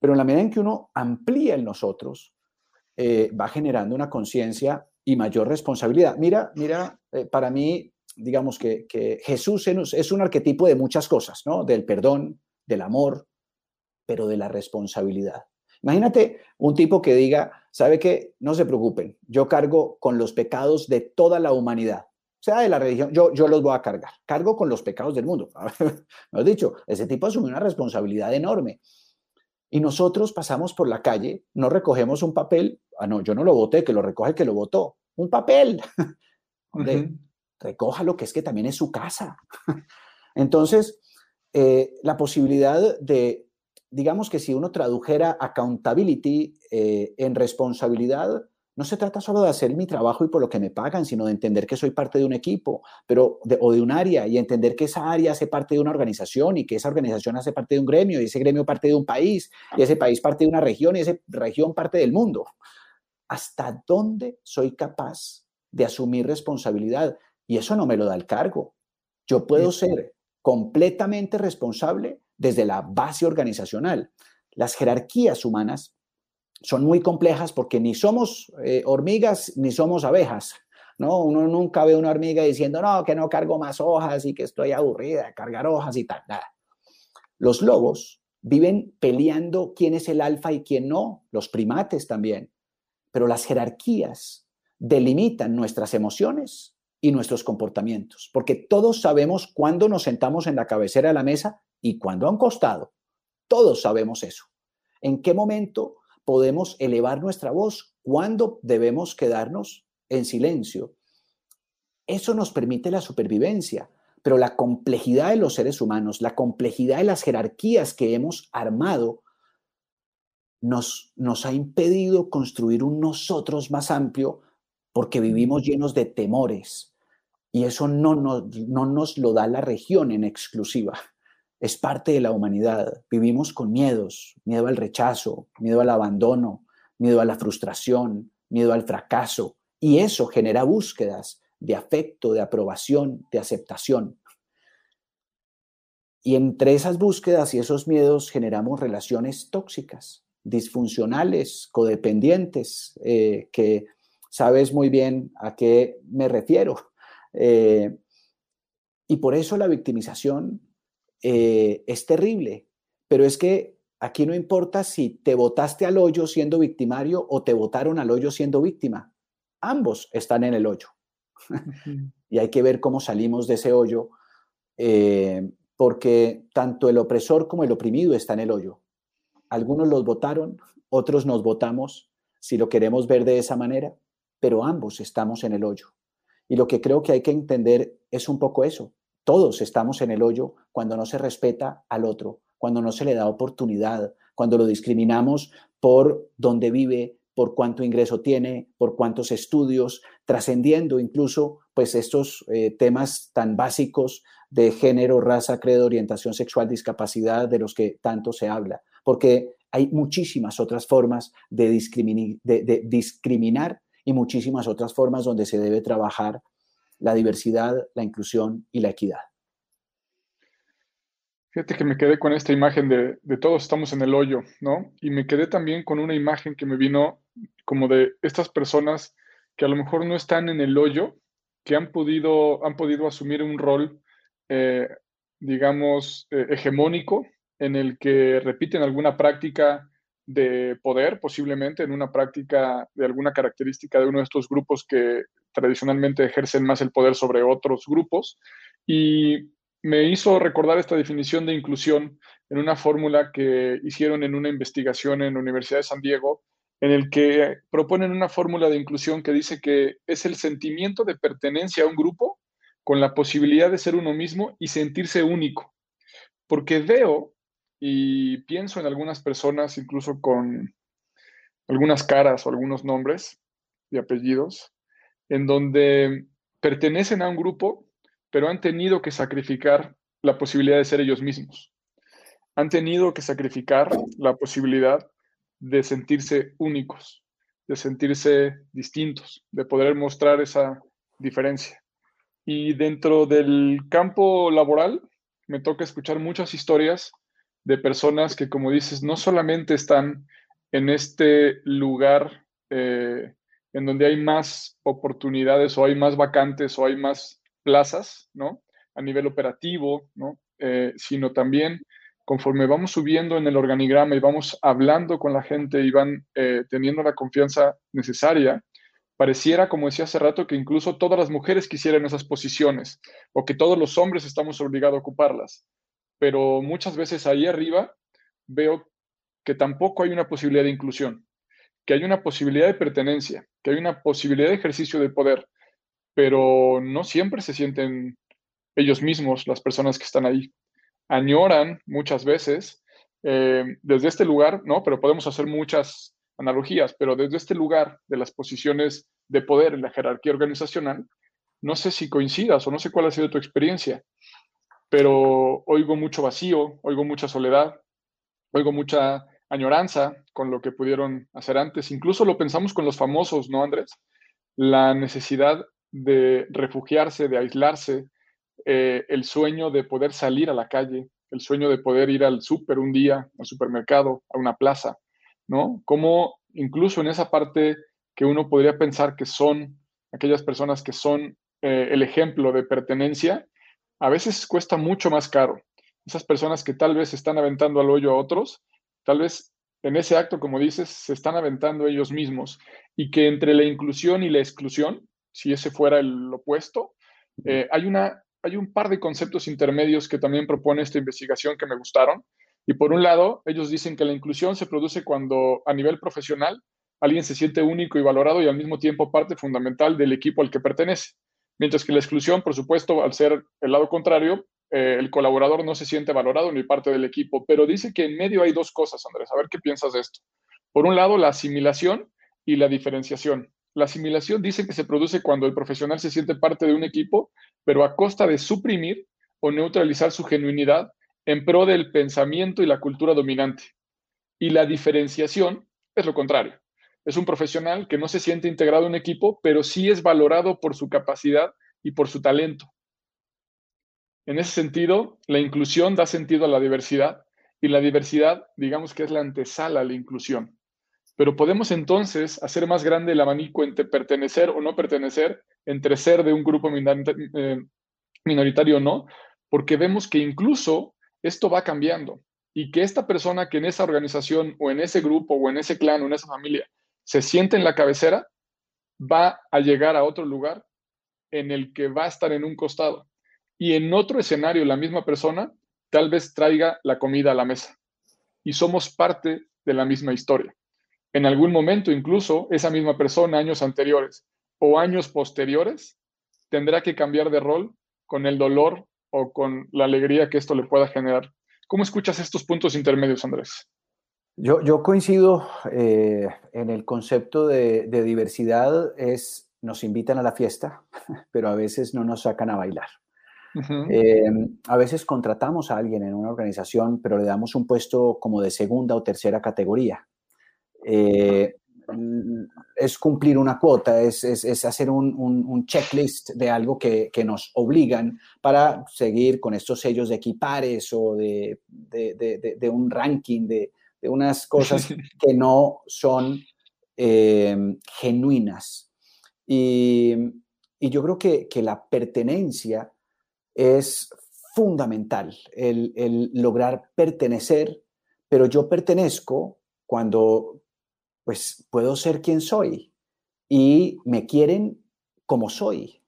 Pero en la medida en que uno amplía el nosotros, eh, va generando una conciencia y mayor responsabilidad. Mira, mira, eh, para mí, digamos que, Jesús es un arquetipo de muchas cosas, ¿no? Del perdón, del amor, pero de la responsabilidad. Imagínate un tipo que diga, ¿sabe qué? No se preocupen, yo cargo con los pecados de toda la humanidad, sea de la religión, yo, yo los voy a cargar, cargo con los pecados del mundo. ¿No has dicho? Ese tipo asume una responsabilidad enorme. Y nosotros pasamos por la calle, no recogemos un papel, ah, no, yo no lo voté, que lo recoge que lo votó, un papel. recoja lo que es que también es su casa. Entonces, eh, la posibilidad de, digamos que si uno tradujera accountability eh, en responsabilidad, no se trata solo de hacer mi trabajo y por lo que me pagan, sino de entender que soy parte de un equipo pero o de un área y entender que esa área hace parte de una organización y que esa organización hace parte de un gremio y ese gremio parte de un país y ese país parte de una región y esa región parte del mundo. ¿Hasta dónde soy capaz de asumir responsabilidad? Y eso no me lo da el cargo. Yo puedo ser completamente responsable desde la base organizacional. Las jerarquías humanas son muy complejas porque ni somos eh, hormigas ni somos abejas. ¿no? Uno nunca ve una hormiga diciendo, no, que no cargo más hojas y que estoy aburrida de cargar hojas y tal. Nada. Los lobos viven peleando quién es el alfa y quién no, los primates también. Pero las jerarquías delimitan nuestras emociones y nuestros comportamientos, porque todos sabemos cuándo nos sentamos en la cabecera de la mesa y cuándo a un costado. Todos sabemos eso. ¿En qué momento podemos elevar nuestra voz? ¿Cuándo debemos quedarnos en silencio? Eso nos permite la supervivencia, pero la complejidad de los seres humanos, la complejidad de las jerarquías que hemos armado, nos, ha impedido construir un nosotros más amplio porque vivimos llenos de temores. Y eso no nos lo da la región en exclusiva. Es parte de la humanidad. Vivimos con miedos, miedo al rechazo, miedo al abandono, miedo a la frustración, miedo al fracaso. Y eso genera búsquedas de afecto, de aprobación, de aceptación. Y entre esas búsquedas y esos miedos generamos relaciones tóxicas, disfuncionales, codependientes, eh, que sabes muy bien a qué me refiero. Eh, y por eso la victimización eh, es terrible, pero es que aquí no importa si te votaste al hoyo siendo victimario o te votaron al hoyo siendo víctima. Ambos están en el hoyo. y hay que ver cómo salimos de ese hoyo, eh, porque tanto el opresor como el oprimido está en el hoyo. Algunos los votaron, otros nos votamos, si lo queremos ver de esa manera, pero ambos estamos en el hoyo. Y lo que creo que hay que entender es un poco eso. Todos estamos en el hoyo cuando no se respeta al otro, cuando no se le da oportunidad, cuando lo discriminamos por dónde vive, por cuánto ingreso tiene, por cuántos estudios, trascendiendo incluso pues estos eh, temas tan básicos de género, raza, credo, orientación sexual, discapacidad, de los que tanto se habla, porque hay muchísimas otras formas de, de discriminar y muchísimas otras formas donde se debe trabajar la diversidad, la inclusión y la equidad. Fíjate que me quedé con esta imagen de, todos estamos en el hoyo, ¿no? Y me quedé también con una imagen que me vino como de estas personas que a lo mejor no están en el hoyo, que han podido, han podido asumir un rol, eh, digamos, eh, hegemónico, en el que repiten alguna práctica de poder, posiblemente en una práctica de alguna característica de uno de estos grupos que tradicionalmente ejercen más el poder sobre otros grupos. Y me hizo recordar esta definición de inclusión en una fórmula que hicieron en una investigación en la Universidad de San Diego, en el que proponen una fórmula de inclusión que dice que es el sentimiento de pertenencia a un grupo con la posibilidad de ser uno mismo y sentirse único. Porque veo y pienso en algunas personas, incluso con algunas caras o algunos nombres y apellidos, en donde pertenecen a un grupo, pero han tenido que sacrificar la posibilidad de ser ellos mismos. Han tenido que sacrificar la posibilidad de sentirse únicos, de sentirse distintos, de poder mostrar esa diferencia. Y dentro del campo laboral me toca escuchar muchas historias de personas que, como dices, no solamente están en este lugar eh, en donde hay más oportunidades o hay más vacantes o hay más plazas, ¿no? A nivel operativo, ¿no? Eh, sino también conforme vamos subiendo en el organigrama y vamos hablando con la gente y van eh, teniendo la confianza necesaria, pareciera, como decía hace rato, que incluso todas las mujeres quisieran esas posiciones o que todos los hombres estamos obligados a ocuparlas pero muchas veces ahí arriba veo que tampoco hay una posibilidad de inclusión, que hay una posibilidad de pertenencia, que hay una posibilidad de ejercicio de poder, pero no siempre se sienten ellos mismos, las personas que están ahí. Añoran muchas veces eh, desde este lugar, ¿no? Pero podemos hacer muchas analogías, pero desde este lugar de las posiciones de poder en la jerarquía organizacional, no sé si coincidas o no sé cuál ha sido tu experiencia, pero oigo mucho vacío, oigo mucha soledad, oigo mucha añoranza con lo que pudieron hacer antes. Incluso lo pensamos con los famosos, ¿no, Andrés? La necesidad de refugiarse, de aislarse, eh, el sueño de poder salir a la calle, el sueño de poder ir al súper un día, al supermercado, a una plaza, ¿no? Como incluso en esa parte que uno podría pensar que son aquellas personas que son eh, el ejemplo de pertenencia, a veces cuesta mucho más caro. Esas personas que tal vez están aventando al hoyo a otros, tal vez en ese acto, como dices, se están aventando ellos mismos y que entre la inclusión y la exclusión, si ese fuera el opuesto, eh, hay, una, hay un par de conceptos intermedios que también propone esta investigación que me gustaron, Y por un lado, ellos dicen que la inclusión se produce cuando a nivel profesional alguien se siente único y valorado y al mismo tiempo parte fundamental del equipo al que pertenece. Mientras que la exclusión, por supuesto, al ser el lado contrario, eh, el colaborador no se siente valorado ni parte del equipo. Pero dice que en medio hay dos cosas, Andrés. A ver qué piensas de esto. Por un lado, la asimilación y la diferenciación. La asimilación dice que se produce cuando el profesional se siente parte de un equipo, pero a costa de suprimir o neutralizar su genuinidad en pro del pensamiento y la cultura dominante. Y la diferenciación es lo contrario. Es un profesional que no se siente integrado en equipo, pero sí es valorado por su capacidad y por su talento. En ese sentido, la inclusión da sentido a la diversidad y la diversidad, digamos que es la antesala a la inclusión. Pero podemos entonces hacer más grande el abanico entre pertenecer o no pertenecer, entre ser de un grupo eh, minoritario o no, porque vemos que incluso esto va cambiando y que esta persona que en esa organización o en ese grupo o en ese clan o en esa familia se siente en la cabecera, va a llegar a otro lugar en el que va a estar en un costado. Y en otro escenario, la misma persona tal vez traiga la comida a la mesa. Y somos parte de la misma historia. En algún momento, incluso, esa misma persona, años anteriores o años posteriores, tendrá que cambiar de rol con el dolor o con la alegría que esto le pueda generar. ¿Cómo escuchas estos puntos intermedios, Andrés? Yo, yo coincido eh, en el concepto de, diversidad, es nos invitan a la fiesta, pero a veces no nos sacan a bailar. Eh, a veces contratamos a alguien en una organización, pero le damos un puesto como de segunda o tercera categoría. Eh, es cumplir una cuota, es, es, hacer un, un, checklist de algo que, que, nos obligan para seguir con estos sellos de equipares o de, de, de, de un ranking de, unas cosas que no son eh, genuinas. Y, y, yo creo que, que, la pertenencia es fundamental, el, el lograr pertenecer, pero yo pertenezco cuando pues puedo ser quien soy y me quieren como soy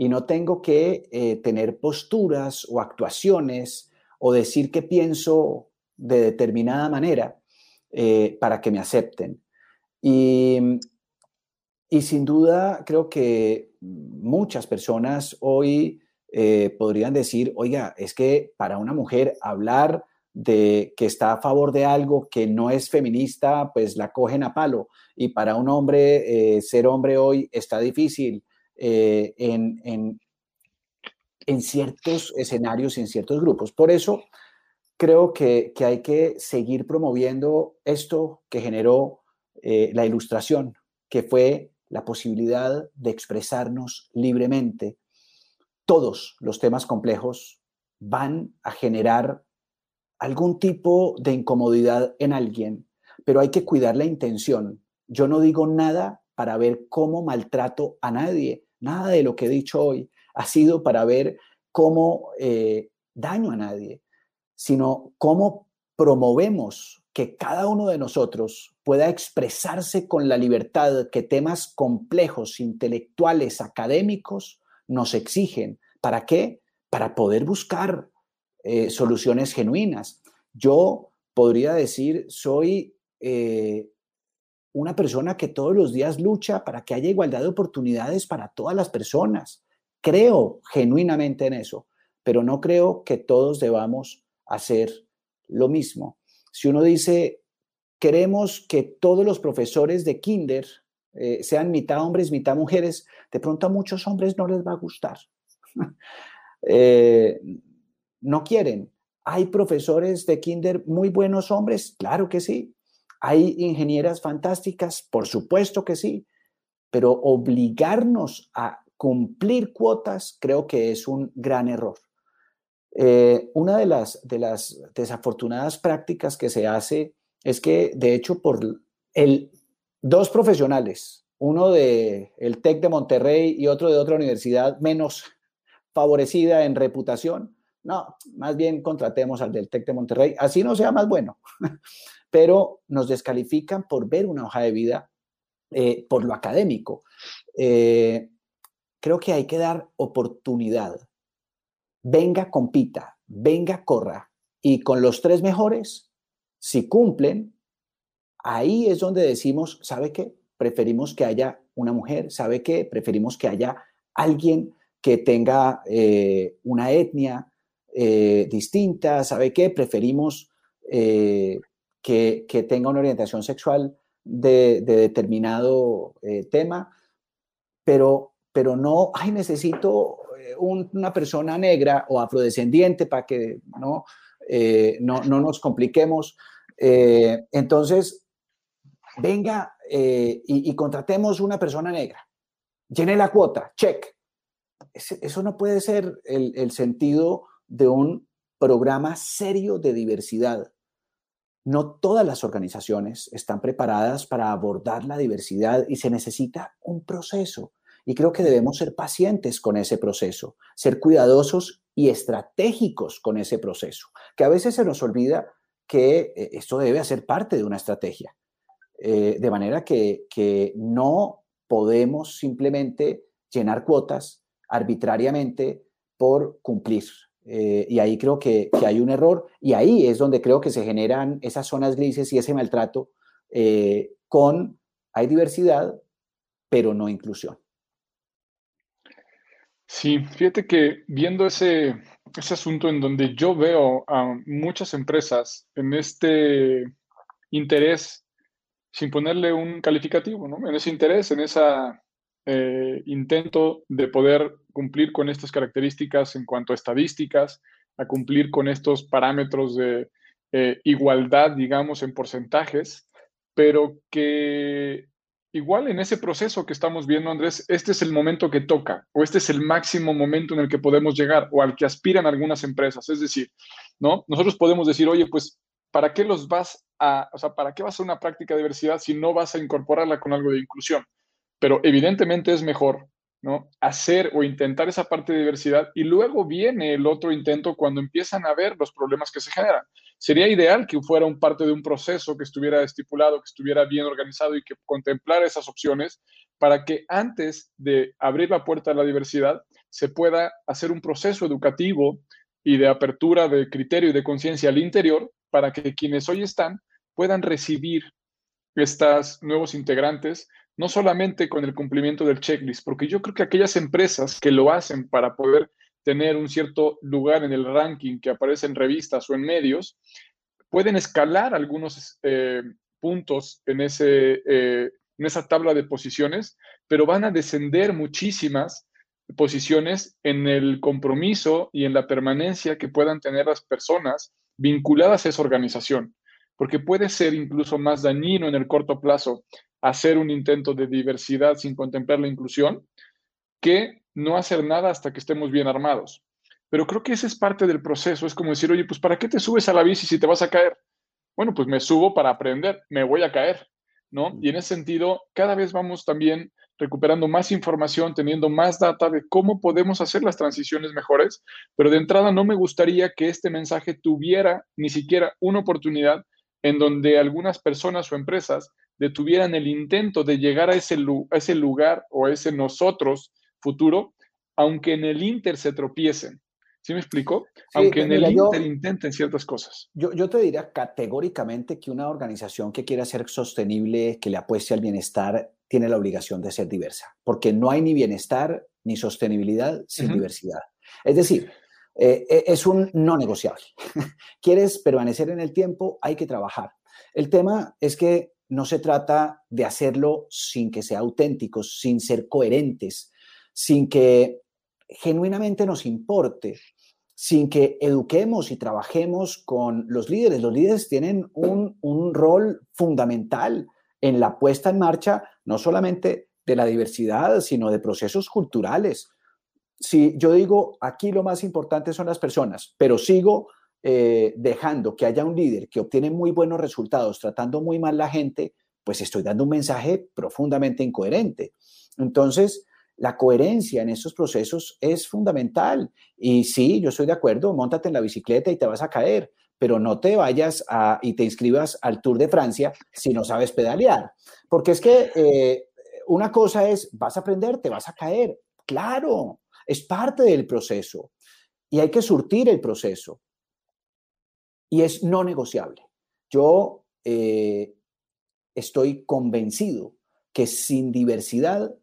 y no tengo que eh, tener posturas o actuaciones o decir que pienso de determinada manera eh, para que me acepten. Y, y, sin duda creo que muchas personas hoy eh, podrían decir, oiga, es que para una mujer hablar de que está a favor de algo que no es feminista, pues la cogen a palo. Y para un hombre, eh, ser hombre hoy está difícil eh, en, en, en, ciertos escenarios y en ciertos grupos. Por eso creo que, que hay que seguir promoviendo esto que generó la ilustración, que fue la posibilidad de expresarnos libremente. Todos los temas complejos van a generar algún tipo de incomodidad en alguien, pero hay que cuidar la intención. Yo no digo nada para ver cómo maltrato a nadie. Nada de lo que he dicho hoy ha sido para ver cómo eh, daño a nadie, sino cómo promovemos que cada uno de nosotros pueda expresarse con la libertad que temas complejos, intelectuales, académicos nos exigen. ¿Para qué? Para poder buscar eh, soluciones genuinas. Yo podría decir, soy eh, una persona que todos los días lucha para que haya igualdad de oportunidades para todas las personas. Creo genuinamente en eso, pero no creo que todos debamos hacer lo mismo. Si uno dice, queremos que todos los profesores de kinder eh, sean mitad hombres, mitad mujeres, de pronto a muchos hombres no les va a gustar. no quieren. ¿Hay profesores de kinder muy buenos hombres? Claro que sí. ¿Hay ingenieras fantásticas? Por supuesto que sí. Pero obligarnos a cumplir cuotas creo que es un gran error. Eh, una de las, de las desafortunadas prácticas que se hace es que, de hecho, por el, dos profesionales, uno de el TEC de Monterrey y otro de otra universidad menos favorecida en reputación, no, más bien contratemos al del TEC de Monterrey, así no sea más bueno, pero nos descalifican por ver una hoja de vida eh, por lo académico. Eh, creo que hay que dar oportunidad. Venga, compita, venga, corra. y con los tres mejores, si cumplen, ahí es donde decimos, ¿sabe qué? Preferimos que haya una mujer, ¿sabe qué? Preferimos que haya alguien que tenga eh, una etnia eh, distinta, ¿sabe qué? Preferimos eh, que, tenga una orientación sexual de, determinado tema, pero, pero no, ay, necesito una persona negra o afrodescendiente para que no, no, no, nos compliquemos. entonces, venga y, y contratemos una persona negra. Llene la cuota, check eso no puede ser el, sentido de un programa serio de diversidad. No todas las organizaciones están preparadas para abordar la diversidad y se necesita un proceso. Y creo que debemos ser pacientes con ese proceso, ser cuidadosos y estratégicos con ese proceso, que a veces se nos olvida que eh, esto debe hacer parte de una estrategia. Eh, de manera que, que no podemos simplemente llenar cuotas arbitrariamente por cumplir. Eh, y ahí creo que, hay un error y ahí es donde creo que se generan esas zonas grises y ese maltrato eh, con, hay diversidad, pero no inclusión. Sí, fíjate que viendo ese, ese asunto en donde yo veo a muchas empresas en este interés, sin ponerle un calificativo, ¿no? En ese interés, en esa eh, intento de poder cumplir con estas características en cuanto a estadísticas, a cumplir con estos parámetros de eh, igualdad, digamos, en porcentajes, pero que igual en ese proceso que estamos viendo, Andrés, este es el momento que toca, o este es el máximo momento en el que podemos llegar, o al que aspiran algunas empresas. Es decir, ¿no? Nosotros podemos decir, oye, pues, ¿para qué los vas o sea, ¿para qué vas a una práctica de diversidad si no vas a incorporarla con algo de inclusión? pero evidentemente es mejor ¿no? hacer o intentar esa parte de diversidad y luego viene el otro intento cuando empiezan a ver los problemas que se generan. Sería ideal que fuera un parte de un proceso que estuviera estipulado, que estuviera bien organizado y que contemplara esas opciones para que antes de abrir la puerta a la diversidad se pueda hacer un proceso educativo y de apertura de criterio y de conciencia al interior para que quienes hoy están puedan recibir estos nuevos integrantes no solamente con el cumplimiento del checklist, porque yo creo que aquellas empresas que lo hacen para poder tener un cierto lugar en el ranking que aparece en revistas o en medios, pueden escalar algunos eh, puntos en, ese, eh, en esa tabla de posiciones, pero van a descender muchísimas posiciones en el compromiso y en la permanencia que puedan tener las personas vinculadas a esa organización, porque puede ser incluso más dañino en el corto plazo hacer un intento de diversidad sin contemplar la inclusión que no hacer nada hasta que estemos bien armados. Pero creo que ese es parte del proceso. Es como decir, oye, pues ¿para qué te subes a la bici si te vas a caer? Bueno, pues me subo para aprender, me voy a caer, ¿no? Y en ese sentido, cada vez vamos también recuperando más información, teniendo más data de cómo podemos hacer las transiciones mejores, pero de entrada no me gustaría que este mensaje tuviera ni siquiera una oportunidad en donde algunas personas o empresas detuvieran el intento de llegar a ese, ese lugar o a ese nosotros futuro, aunque en el Inter se tropiecen. ¿Sí me explico? aunque en el Inter intenten ciertas cosas. Yo, yo te diría categóricamente que una organización que quiera ser sostenible, que le apueste al bienestar, tiene la obligación de ser diversa, porque no hay ni bienestar ni sostenibilidad sin diversidad. Es decir, eh, eh, es un no negociable. Quieres permanecer en el tiempo, hay que trabajar. El tema es que no se trata de hacerlo sin que sea auténticos, sin ser coherentes, sin que genuinamente nos importe, sin que eduquemos y trabajemos con los líderes. Los líderes tienen un, rol fundamental en la puesta en marcha, no solamente de la diversidad, sino de procesos culturales. Si yo digo, aquí lo más importante son las personas, pero sigo eh, dejando que haya un líder que obtiene muy buenos resultados tratando muy mal la gente, pues estoy dando un mensaje profundamente incoherente. Entonces, la coherencia en estos procesos es fundamental. Y sí, yo estoy de acuerdo, montate en la bicicleta y te vas a caer, pero no te vayas y te inscribas al Tour de Francia si no sabes pedalear. Porque es que eh, una cosa es, vas a aprender, te vas a caer. Claro, es parte del proceso y hay que surtir el proceso. y es no negociable. Yo eh, estoy convencido que sin diversidad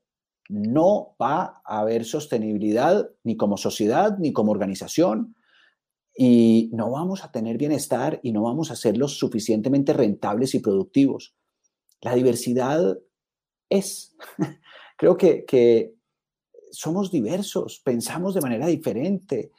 no va a haber sostenibilidad ni como sociedad ni como organización y no vamos a tener bienestar y no vamos a ser lo suficientemente rentables y productivos. La diversidad es, creo que, que somos diversos, pensamos de manera diferente.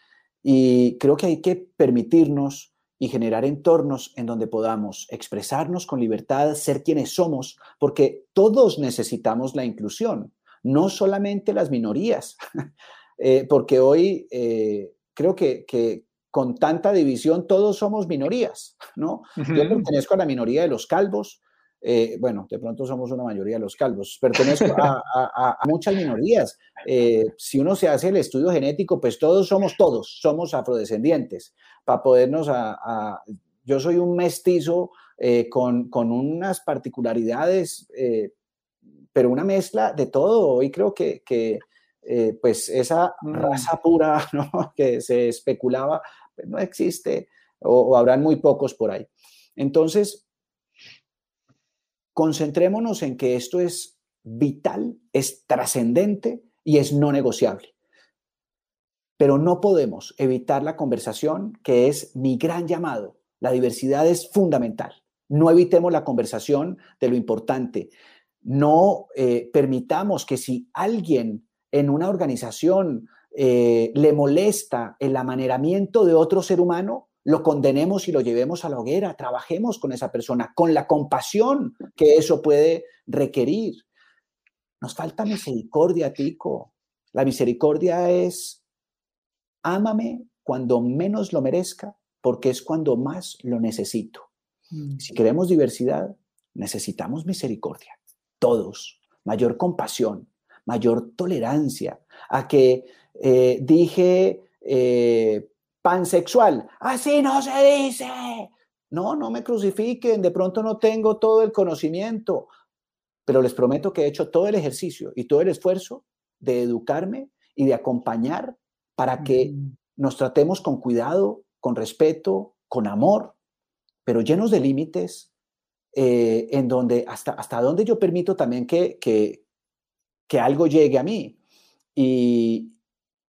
Y creo que hay que permitirnos y generar entornos en donde podamos expresarnos con libertad, ser quienes somos, porque todos necesitamos la inclusión, no solamente las minorías, eh, porque hoy eh, creo que, que, con tanta división todos somos minorías, ¿no? Yo pertenezco a la minoría de los calvos, eh, bueno, de pronto somos una mayoría de los calvos, pertenezco a, muchas minorías. si uno se hace el estudio genético, pues todos somos todos, somos afrodescendientes para podernos a, yo soy un mestizo eh, con, con, unas particularidades, eh, pero una mezcla de todo. Hoy creo que, que eh, pues esa mm. raza pura ¿no? que se especulaba pues no existe o, o habrán muy pocos por ahí. Entonces, concentrémonos en que esto es vital, es trascendente y es no negociable pero no podemos evitar la conversación, que es mi gran llamado. La diversidad es fundamental. No evitemos la conversación de lo importante. No eh, permitamos que si alguien en una organización eh, le molesta el amaneramiento de otro ser humano, lo condenemos y lo llevemos a la hoguera. Trabajemos con esa persona, con la compasión que eso puede requerir. Nos falta misericordia, Tico. La misericordia es ámame cuando menos lo merezca, porque es cuando más lo necesito. Mm. Si queremos diversidad, necesitamos misericordia, todos, mayor compasión, mayor tolerancia, a que eh, dije eh, pansexual, así no se dice. No, no me crucifiquen, de pronto no tengo todo el conocimiento, pero les prometo que he hecho todo el ejercicio y todo el esfuerzo de educarme y de acompañar para que nos tratemos con cuidado, con respeto, con amor, pero llenos de límites, eh, en donde hasta, hasta donde yo permito también que, que, que algo llegue a mí. Y,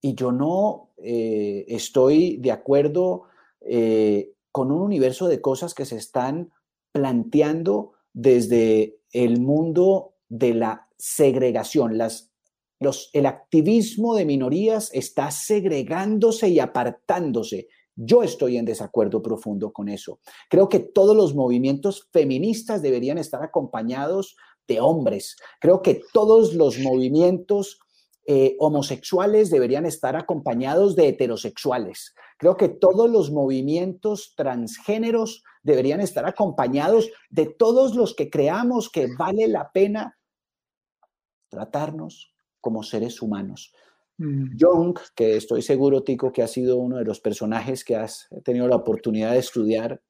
y yo no eh, estoy de acuerdo eh, con un universo de cosas que se están planteando desde el mundo de la segregación, las el activismo de minorías está segregándose y apartándose. Yo estoy en desacuerdo profundo con eso. Creo que todos los movimientos feministas deberían estar acompañados de hombres. Creo que todos los movimientos eh, homosexuales deberían estar acompañados de heterosexuales. Creo que todos los movimientos transgéneros deberían estar acompañados de todos los que creamos que vale la pena tratarnos como seres humanos. Mm. Jung, que estoy seguro, Tico, que ha sido uno de los personajes que has tenido la oportunidad de estudiar,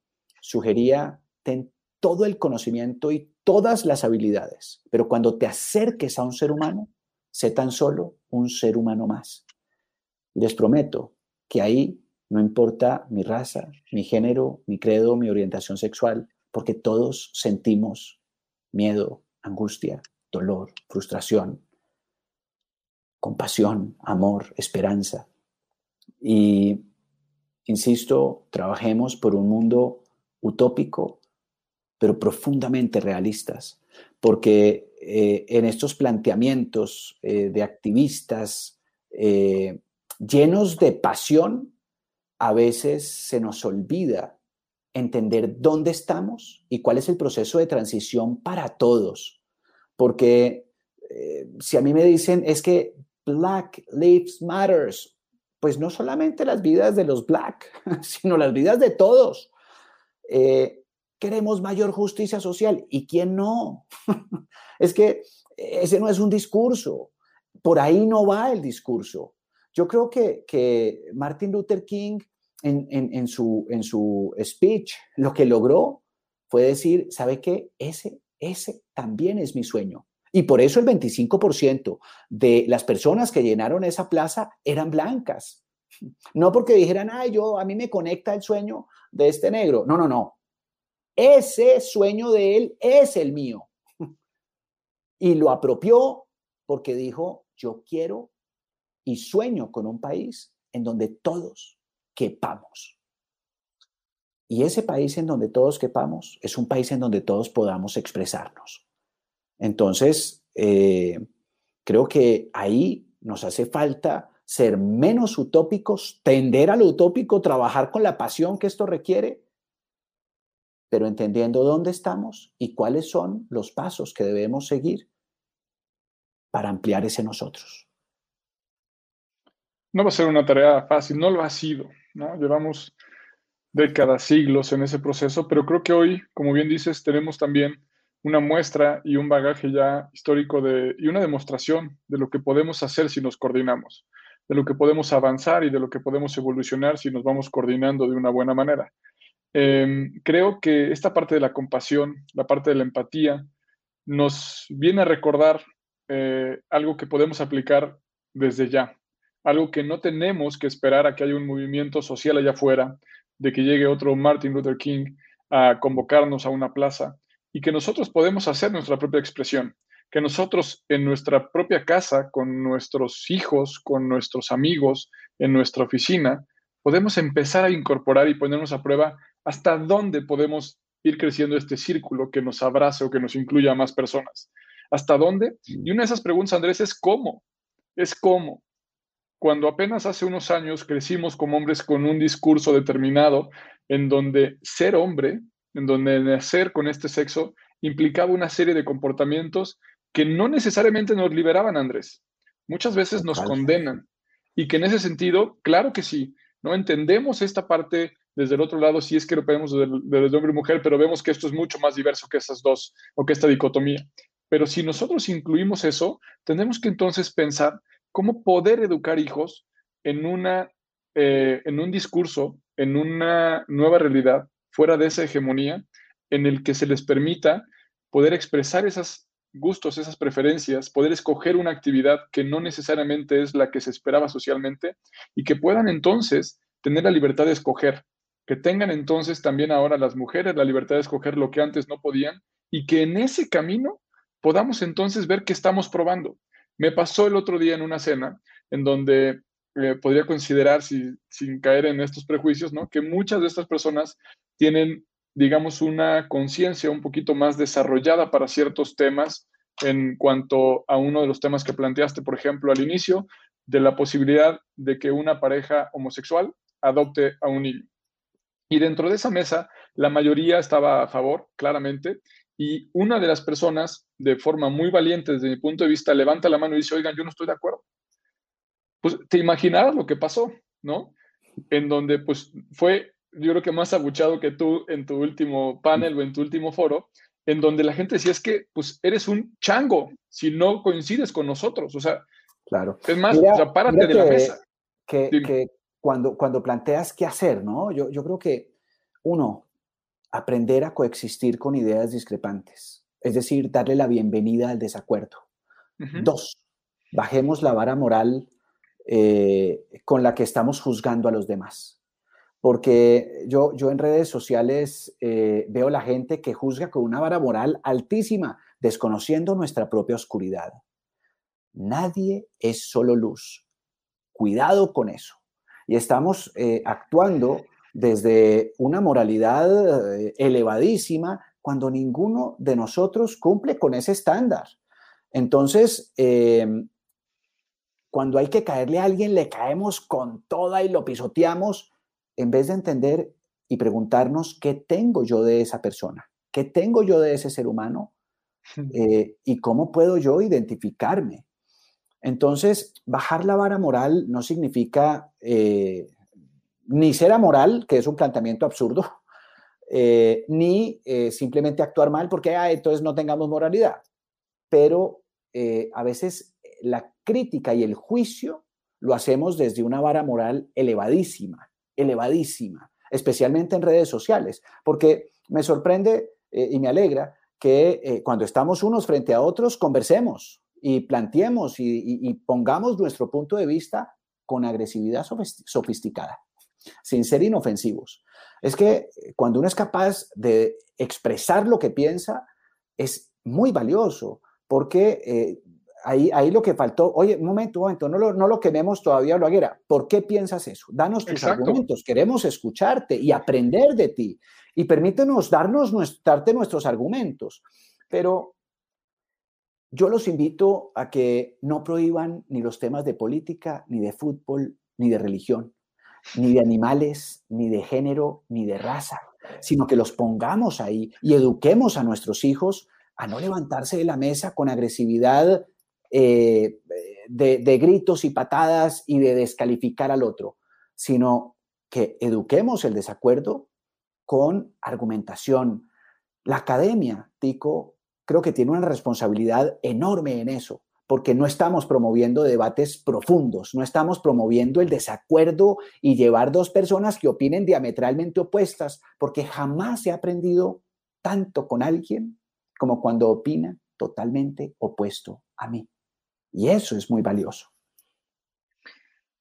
sugería, ten todo el conocimiento y todas las habilidades, pero cuando te acerques a un ser humano, sé tan solo un ser humano más. Les prometo que ahí no importa mi raza, mi género, mi credo, mi orientación sexual, porque todos sentimos miedo, angustia, dolor, frustración, compasión, amor, esperanza. Y, insisto, trabajemos por un mundo utópico, pero profundamente realistas, porque eh, en estos planteamientos eh, de activistas eh, llenos de pasión, a veces se nos olvida entender dónde estamos y cuál es el proceso de transición para todos. Porque si a mí me dicen, es que Black Lives Matters. Pues no solamente las vidas de los black, sino las vidas de todos. Queremos mayor justicia social. ¿Y quién no? es que ese no es un discurso. Por ahí no va el discurso. Yo creo que, que Martin Luther King en, en, su, en su speech lo que logró fue decir, ¿sabe qué? Ese, ese también es mi sueño. Y por eso el 25% de las personas que llenaron esa plaza eran blancas. No porque dijeran, ay, yo, a mí me conecta el sueño de este negro. No, no, no. Ese sueño de él es el mío. Y lo apropió porque dijo, yo quiero y sueño con un país en donde todos quepamos. Y ese país en donde todos quepamos es un país en donde todos podamos expresarnos. Entonces, eh, creo que ahí nos hace falta ser menos utópicos, tender a lo utópico, trabajar con la pasión que esto requiere, pero entendiendo dónde estamos y cuáles son los pasos que debemos seguir para ampliar ese nosotros. No va a ser una tarea fácil, no lo ha sido, ¿no? Llevamos décadas, siglos en ese proceso, pero creo que hoy, como bien dices, tenemos también una muestra y un bagaje ya histórico de, y una demostración de lo que podemos hacer si nos coordinamos, de lo que podemos avanzar y de lo que podemos evolucionar si nos vamos coordinando de una buena manera. Em, creo que esta parte de la compasión, la parte de la empatía, nos viene a recordar eh, algo que podemos aplicar desde ya, algo que no tenemos que esperar a que haya un movimiento social allá afuera, de que llegue otro Martin Luther King a convocarnos a una plaza y que nosotros podemos hacer nuestra propia expresión, que nosotros en nuestra propia casa, con nuestros hijos, con nuestros amigos, en nuestra oficina, podemos empezar a incorporar y ponernos a prueba hasta dónde podemos ir creciendo este círculo que nos abrace o que nos incluya a más personas. ¿Hasta dónde? Y una de esas preguntas, Andrés, es cómo. Es cómo. Cuando apenas hace unos años crecimos como hombres con un discurso determinado en donde ser hombre, en donde nacer con este sexo implicaba una serie de comportamientos que no necesariamente nos liberaban, Andrés. Muchas veces nos condenan. Y que en ese sentido, claro que sí, ¿no? Entendemos esta parte desde el otro lado, si es que lo vemos desde, hombre y mujer, pero vemos que esto es mucho más diverso que estas dos o que esta dicotomía. Pero si nosotros incluimos eso, tenemos que entonces pensar cómo poder educar hijos en, una, eh, en un discurso, en una nueva realidad, fuera de esa hegemonía, en el que se les permita poder expresar esos gustos, esas preferencias, poder escoger una actividad que no necesariamente es la que se esperaba socialmente y que puedan entonces tener la libertad de escoger, que tengan entonces también ahora las mujeres la libertad de escoger lo que antes no podían y que en ese camino podamos entonces ver qué estamos probando. Me pasó el otro día en una cena en donde eh, podría considerar, sin caer en estos prejuicios, ¿no? que muchas de estas personas tienen, digamos, una conciencia un poquito más desarrollada para ciertos temas en cuanto a uno de los temas que planteaste, por ejemplo, al inicio, de la posibilidad de que una pareja homosexual adopte a un niño. Y dentro de esa mesa, la mayoría estaba a favor, claramente, y una de las personas, de forma muy valiente desde mi punto de vista, levanta la mano y dice, oigan, yo no estoy de acuerdo. Pues te imaginarás lo que pasó, ¿no? En donde pues fue, yo creo que más abuchado que tú en tu último panel o en tu último foro, en donde la gente decía, es que pues eres un chango si no coincides con nosotros. O sea, claro. es más, o sea, párate de la mesa. Que, que, cuando, cuando planteas qué hacer, ¿no? Yo, yo creo que, uno, aprender a coexistir con ideas discrepantes, es decir, darle la bienvenida al desacuerdo. Dos, bajemos la vara moral eh, con la que estamos juzgando a los demás. Porque yo, yo en redes sociales eh, veo la gente que juzga con una vara moral altísima, desconociendo nuestra propia oscuridad. Nadie es solo luz. Cuidado con eso. Y estamos eh, actuando desde una moralidad eh, elevadísima cuando ninguno de nosotros cumple con ese estándar. Entonces, em, cuando hay que caerle a alguien, le caemos con toda y lo pisoteamos, en vez de entender y preguntarnos qué tengo yo de esa persona, qué tengo yo de ese ser humano eh, y cómo puedo yo identificarme. Entonces, bajar la vara moral no significa eh, ni ser amoral, que es un planteamiento absurdo, eh, ni eh, simplemente actuar mal porque ah, entonces no tengamos moralidad. Pero a veces la crítica y el juicio lo hacemos desde una vara moral elevadísima, elevadísima, especialmente en redes sociales, porque me sorprende y me alegra que cuando estamos unos frente a otros conversemos y planteemos y pongamos nuestro punto de vista con agresividad sofisticada, sin ser inofensivos. Es que cuando uno es capaz de expresar lo que piensa, es muy valioso, porque eh, ahí, ahí lo que faltó, oye, un momento, un momento, no lo, no lo quememos todavía, Loaguera, ¿por qué piensas eso? Danos tus argumentos, queremos escucharte y aprender de ti, y permítenos darnos, darte nuestros argumentos, pero yo los invito a que no prohíban ni los temas de política, ni de fútbol, ni de religión, ni de animales, ni de género, ni de raza, sino que los pongamos ahí y eduquemos a nuestros hijos a no levantarse de la mesa con agresividad eh, de, de gritos y patadas y de descalificar al otro, sino que eduquemos el desacuerdo con argumentación. La academia, Tico, creo que tiene una responsabilidad enorme en eso, porque no estamos promoviendo debates profundos, no estamos promoviendo el desacuerdo y llevar dos personas que opinen diametralmente opuestas, porque jamás he aprendido tanto con alguien como cuando opina totalmente opuesto a mí. Y eso es muy valioso.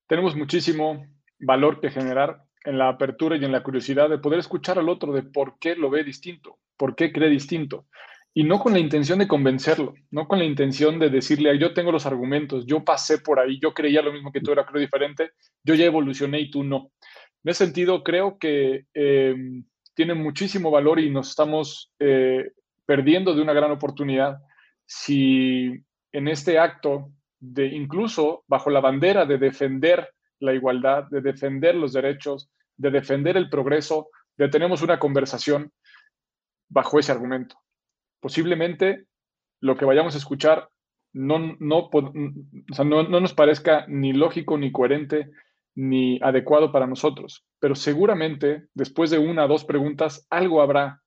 Tenemos muchísimo valor que generar en la apertura y en la curiosidad de poder escuchar al otro de por qué lo ve distinto, por qué cree distinto y no con la intención de convencerlo, no con la intención de decirle, yo tengo los argumentos, yo pasé por ahí, yo creía lo mismo que tú, era creo diferente, yo ya evolucioné y tú no. En ese sentido, creo que eh, tiene muchísimo valor y nos estamos eh, perdiendo de una gran oportunidad si en este acto de incluso bajo la bandera de defender la igualdad, de defender los derechos, de defender el progreso, de tenemos una conversación bajo ese argumento posiblemente lo que vayamos a escuchar no, no, no, no nos parezca ni lógico, ni coherente, ni adecuado para nosotros. Pero seguramente, después de una o dos preguntas, algo habrá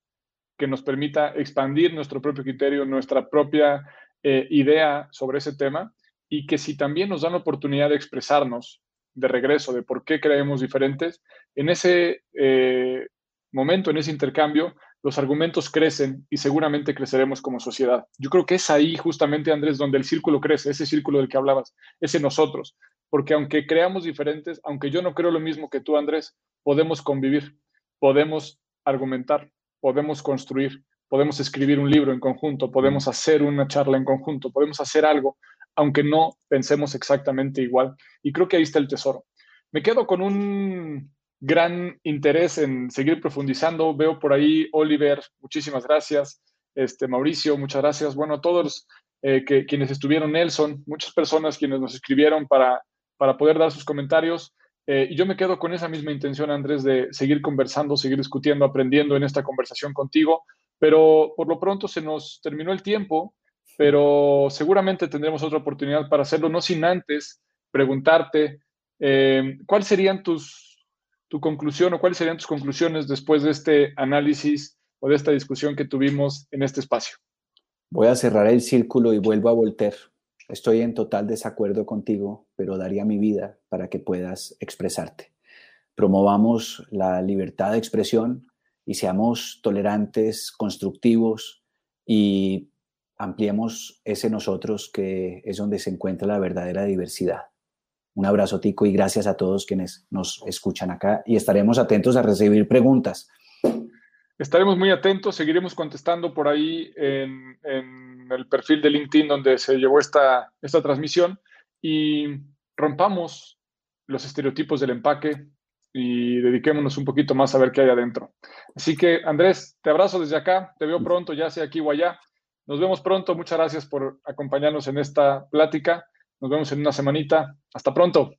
que nos permita expandir nuestro propio criterio, nuestra propia eh, idea sobre ese tema y que si también nos dan la oportunidad de expresarnos de regreso de por qué creemos diferentes, en ese eh, momento, en ese intercambio, los argumentos crecen y seguramente creceremos como sociedad. Yo creo que es ahí justamente, Andrés, donde el círculo crece, ese círculo del que hablabas, ese nosotros, porque aunque creamos diferentes, aunque yo no creo lo mismo que tú, Andrés, podemos convivir, podemos argumentar, podemos construir, podemos escribir un libro en conjunto, podemos hacer una charla en conjunto, podemos hacer algo, aunque no pensemos exactamente igual. Y creo que ahí está el tesoro. Me quedo con un gran interés en seguir profundizando. Veo por ahí, Oliver, muchísimas gracias. Este, Mauricio, muchas gracias. Bueno, a todos eh, que, quienes estuvieron, Nelson, muchas personas quienes nos escribieron para, para poder dar sus comentarios. Eh, y yo me quedo con esa misma intención, Andrés, de seguir conversando, seguir discutiendo, aprendiendo en esta conversación contigo. Pero por lo pronto se nos terminó el tiempo, pero seguramente tendremos otra oportunidad para hacerlo, no sin antes preguntarte eh, cuáles serían tus, tu conclusión o cuáles serían tus conclusiones después de este análisis o de esta discusión que tuvimos en este espacio. Voy a cerrar el círculo y vuelvo a Voltaire. Estoy en total desacuerdo contigo, pero daría mi vida para que puedas expresarte. Promovamos la libertad de expresión y seamos tolerantes, constructivos y ampliemos ese nosotros que es donde se encuentra la verdadera diversidad. Un abrazo, Tico, y gracias a todos quienes nos escuchan acá y estaremos atentos a recibir preguntas. Estaremos muy atentos, seguiremos contestando por ahí en, el perfil de LinkedIn donde se llevó esta, esta transmisión y rompamos los estereotipos del empaque y dediquémonos un poquito más a ver qué hay adentro. Así que, Andrés, te abrazo desde acá, te veo pronto, ya sea aquí o allá. Nos vemos pronto, muchas gracias por acompañarnos en esta plática nos vemos en una semanita. Hasta pronto.